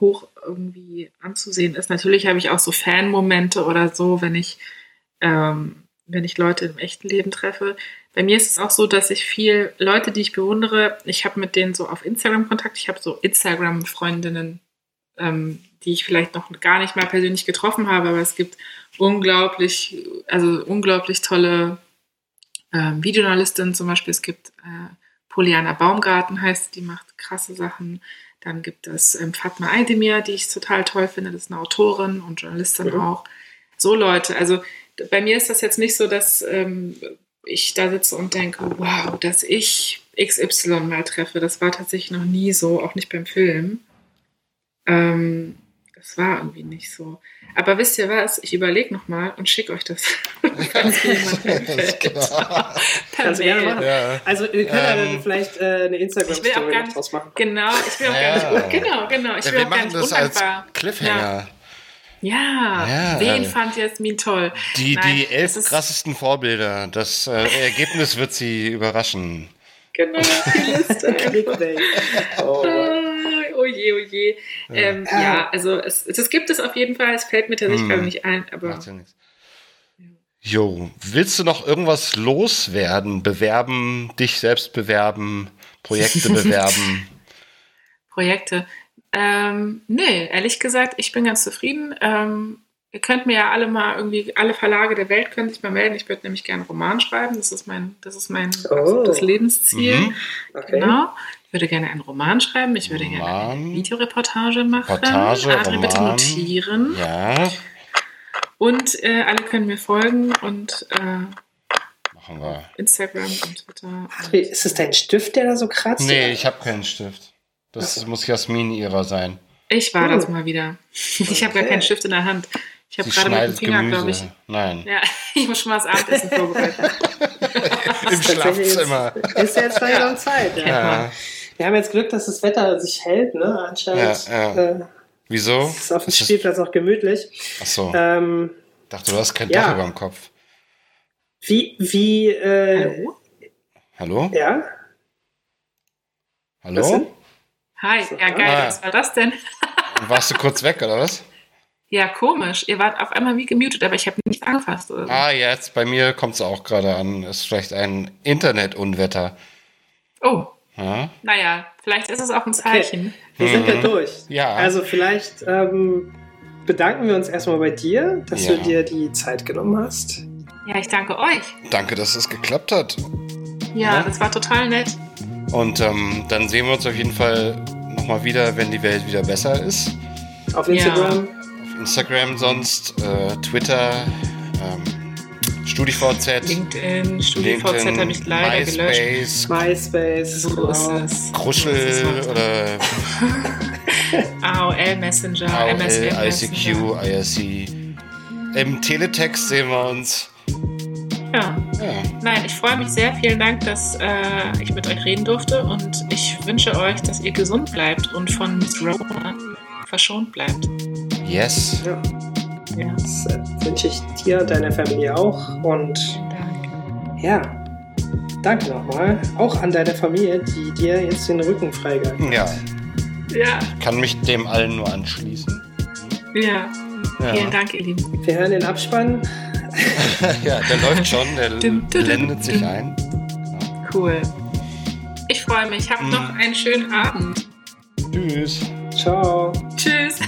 hoch irgendwie anzusehen ist. Natürlich habe ich auch so Fan-Momente oder so, wenn ich, ähm, wenn ich Leute im echten Leben treffe. Bei mir ist es auch so, dass ich viel Leute, die ich bewundere, ich habe mit denen so auf Instagram Kontakt. Ich habe so Instagram-Freundinnen, ähm, die ich vielleicht noch gar nicht mal persönlich getroffen habe, aber es gibt unglaublich, also unglaublich tolle ähm, Videojournalistinnen zum Beispiel. Es gibt äh, Poliana Baumgarten heißt, die macht krasse Sachen. Dann gibt es ähm, Fatma Aydemir, die ich total toll finde. Das ist eine Autorin und Journalistin Mhm. auch. So Leute. Also bei mir ist das jetzt nicht so, dass ähm, ich da sitze und denke, wow, dass ich XY mal treffe. Das war tatsächlich noch nie so, auch nicht beim Film. Ähm, das war irgendwie nicht so. Aber wisst ihr was? Ich überlege nochmal und schicke euch das. Falls. Genau. Machen. Ja. Also wir können ja Ähm, dann vielleicht äh, eine Ich will auch Instagram-Story draus machen. Genau, ich will auch Ja. gar nicht, genau, genau, ich Ja, will wir auch gar machen nicht das als. Cliffhanger. Ja, Ja. wen fand Jasmin toll? Die, Nein, die elf krassesten Vorbilder. Das äh, Ergebnis wird sie überraschen. Genau, die Liste. Oh, Mann. Ah, oh je, oh je. Ähm, ja, also es, es gibt es auf jeden Fall, es fällt mir tatsächlich Hm. nicht ein, aber Macht ja nichts. Jo, willst du noch irgendwas loswerden? Bewerben, dich selbst bewerben, Projekte bewerben? Projekte. Ähm, nee, ehrlich gesagt, ich bin ganz zufrieden. Ähm, ihr könnt mir ja alle mal irgendwie, alle Verlage der Welt können sich mal melden. Ich würde nämlich gerne einen Roman schreiben. Das ist mein, das ist mein Oh. absolutes Lebensziel. Mhm. Okay. Genau. Ich würde gerne einen Roman schreiben. Ich würde gerne Roman. eine Videoreportage machen. Reportage, Adrian, bitte Roman. notieren. Ja, Und äh, alle können mir folgen und äh, machen wir. Instagram und Twitter. Adri, Ist es dein Stift, der da so kratzt? Nee, ich habe keinen Stift. Das muss Jasmin ihrer sein. Ich war Oh. das mal wieder. Ich habe gar Okay. keinen Stift in der Hand. Ich habe gerade mit dem Finger, Gemüse. glaube ich. Nein. Ja, ich muss schon mal das Abendessen vorbereiten. Im Schlafzimmer. Ist ja jetzt langsam Zeit. Ja. Ja. Wir haben jetzt Glück, dass das Wetter sich hält, ne? Anscheinend Ja, ja. Äh, Wieso? ist auf dem Ist das- Spielplatz auch gemütlich. Ach so. Ähm, dachte, du hast kein ja. Dach über dem Kopf. wie, wie, äh, Hallo? Hallo? ja? Hallo? Hi, ja geil, Ah. was war das denn? Warst du kurz weg, oder was? Ja, komisch. Ihr wart auf einmal wie gemutet, aber ich habe nichts angefasst. Oder. Ah, jetzt, bei mir kommt es auch gerade an. Ist vielleicht ein Internetunwetter. Oh, Ja? naja, vielleicht ist es auch ein Zeichen. Wir sind ja durch. Mhm. Ja. Also vielleicht ähm, bedanken wir uns erstmal bei dir, dass Ja. du dir die Zeit genommen hast. Ja, ich danke euch. Danke, dass es geklappt hat. Ja, Ja. das war total nett. Und ähm, dann sehen wir uns auf jeden Fall nochmal wieder, wenn die Welt wieder besser ist. Auf Ja. Instagram. Auf Instagram sonst, äh, Twitter, ähm, StudiVZ, LinkedIn, StudiVZ habe ich leider gelöscht. MySpace, MySpace. So genau. ist es. Kruschel ist es. oder AOL Messenger, AOL, MSN ICQ, Messenger. IRC. Im Teletext sehen wir uns. Ja. Ja. Nein, ich freue mich sehr. Vielen Dank, dass äh, ich mit euch reden durfte und ich wünsche euch, dass ihr gesund bleibt und von Miss Rona verschont bleibt. Yes. Ja. Ja. Das äh, wünsche ich dir und deiner Familie auch. Und Danke. ja, danke nochmal. Auch an deine Familie, die dir jetzt den Rücken freigehalten Ja, Ja, kann mich dem allen nur anschließen. ja. Ja, Vielen Dank, ihr Lieben. Wir hören den Abspann. ja der läuft schon, der blendet sich ein. Cool. Ich freue mich. Habt noch einen schönen Abend. Tschüss. Ciao. Tschüss.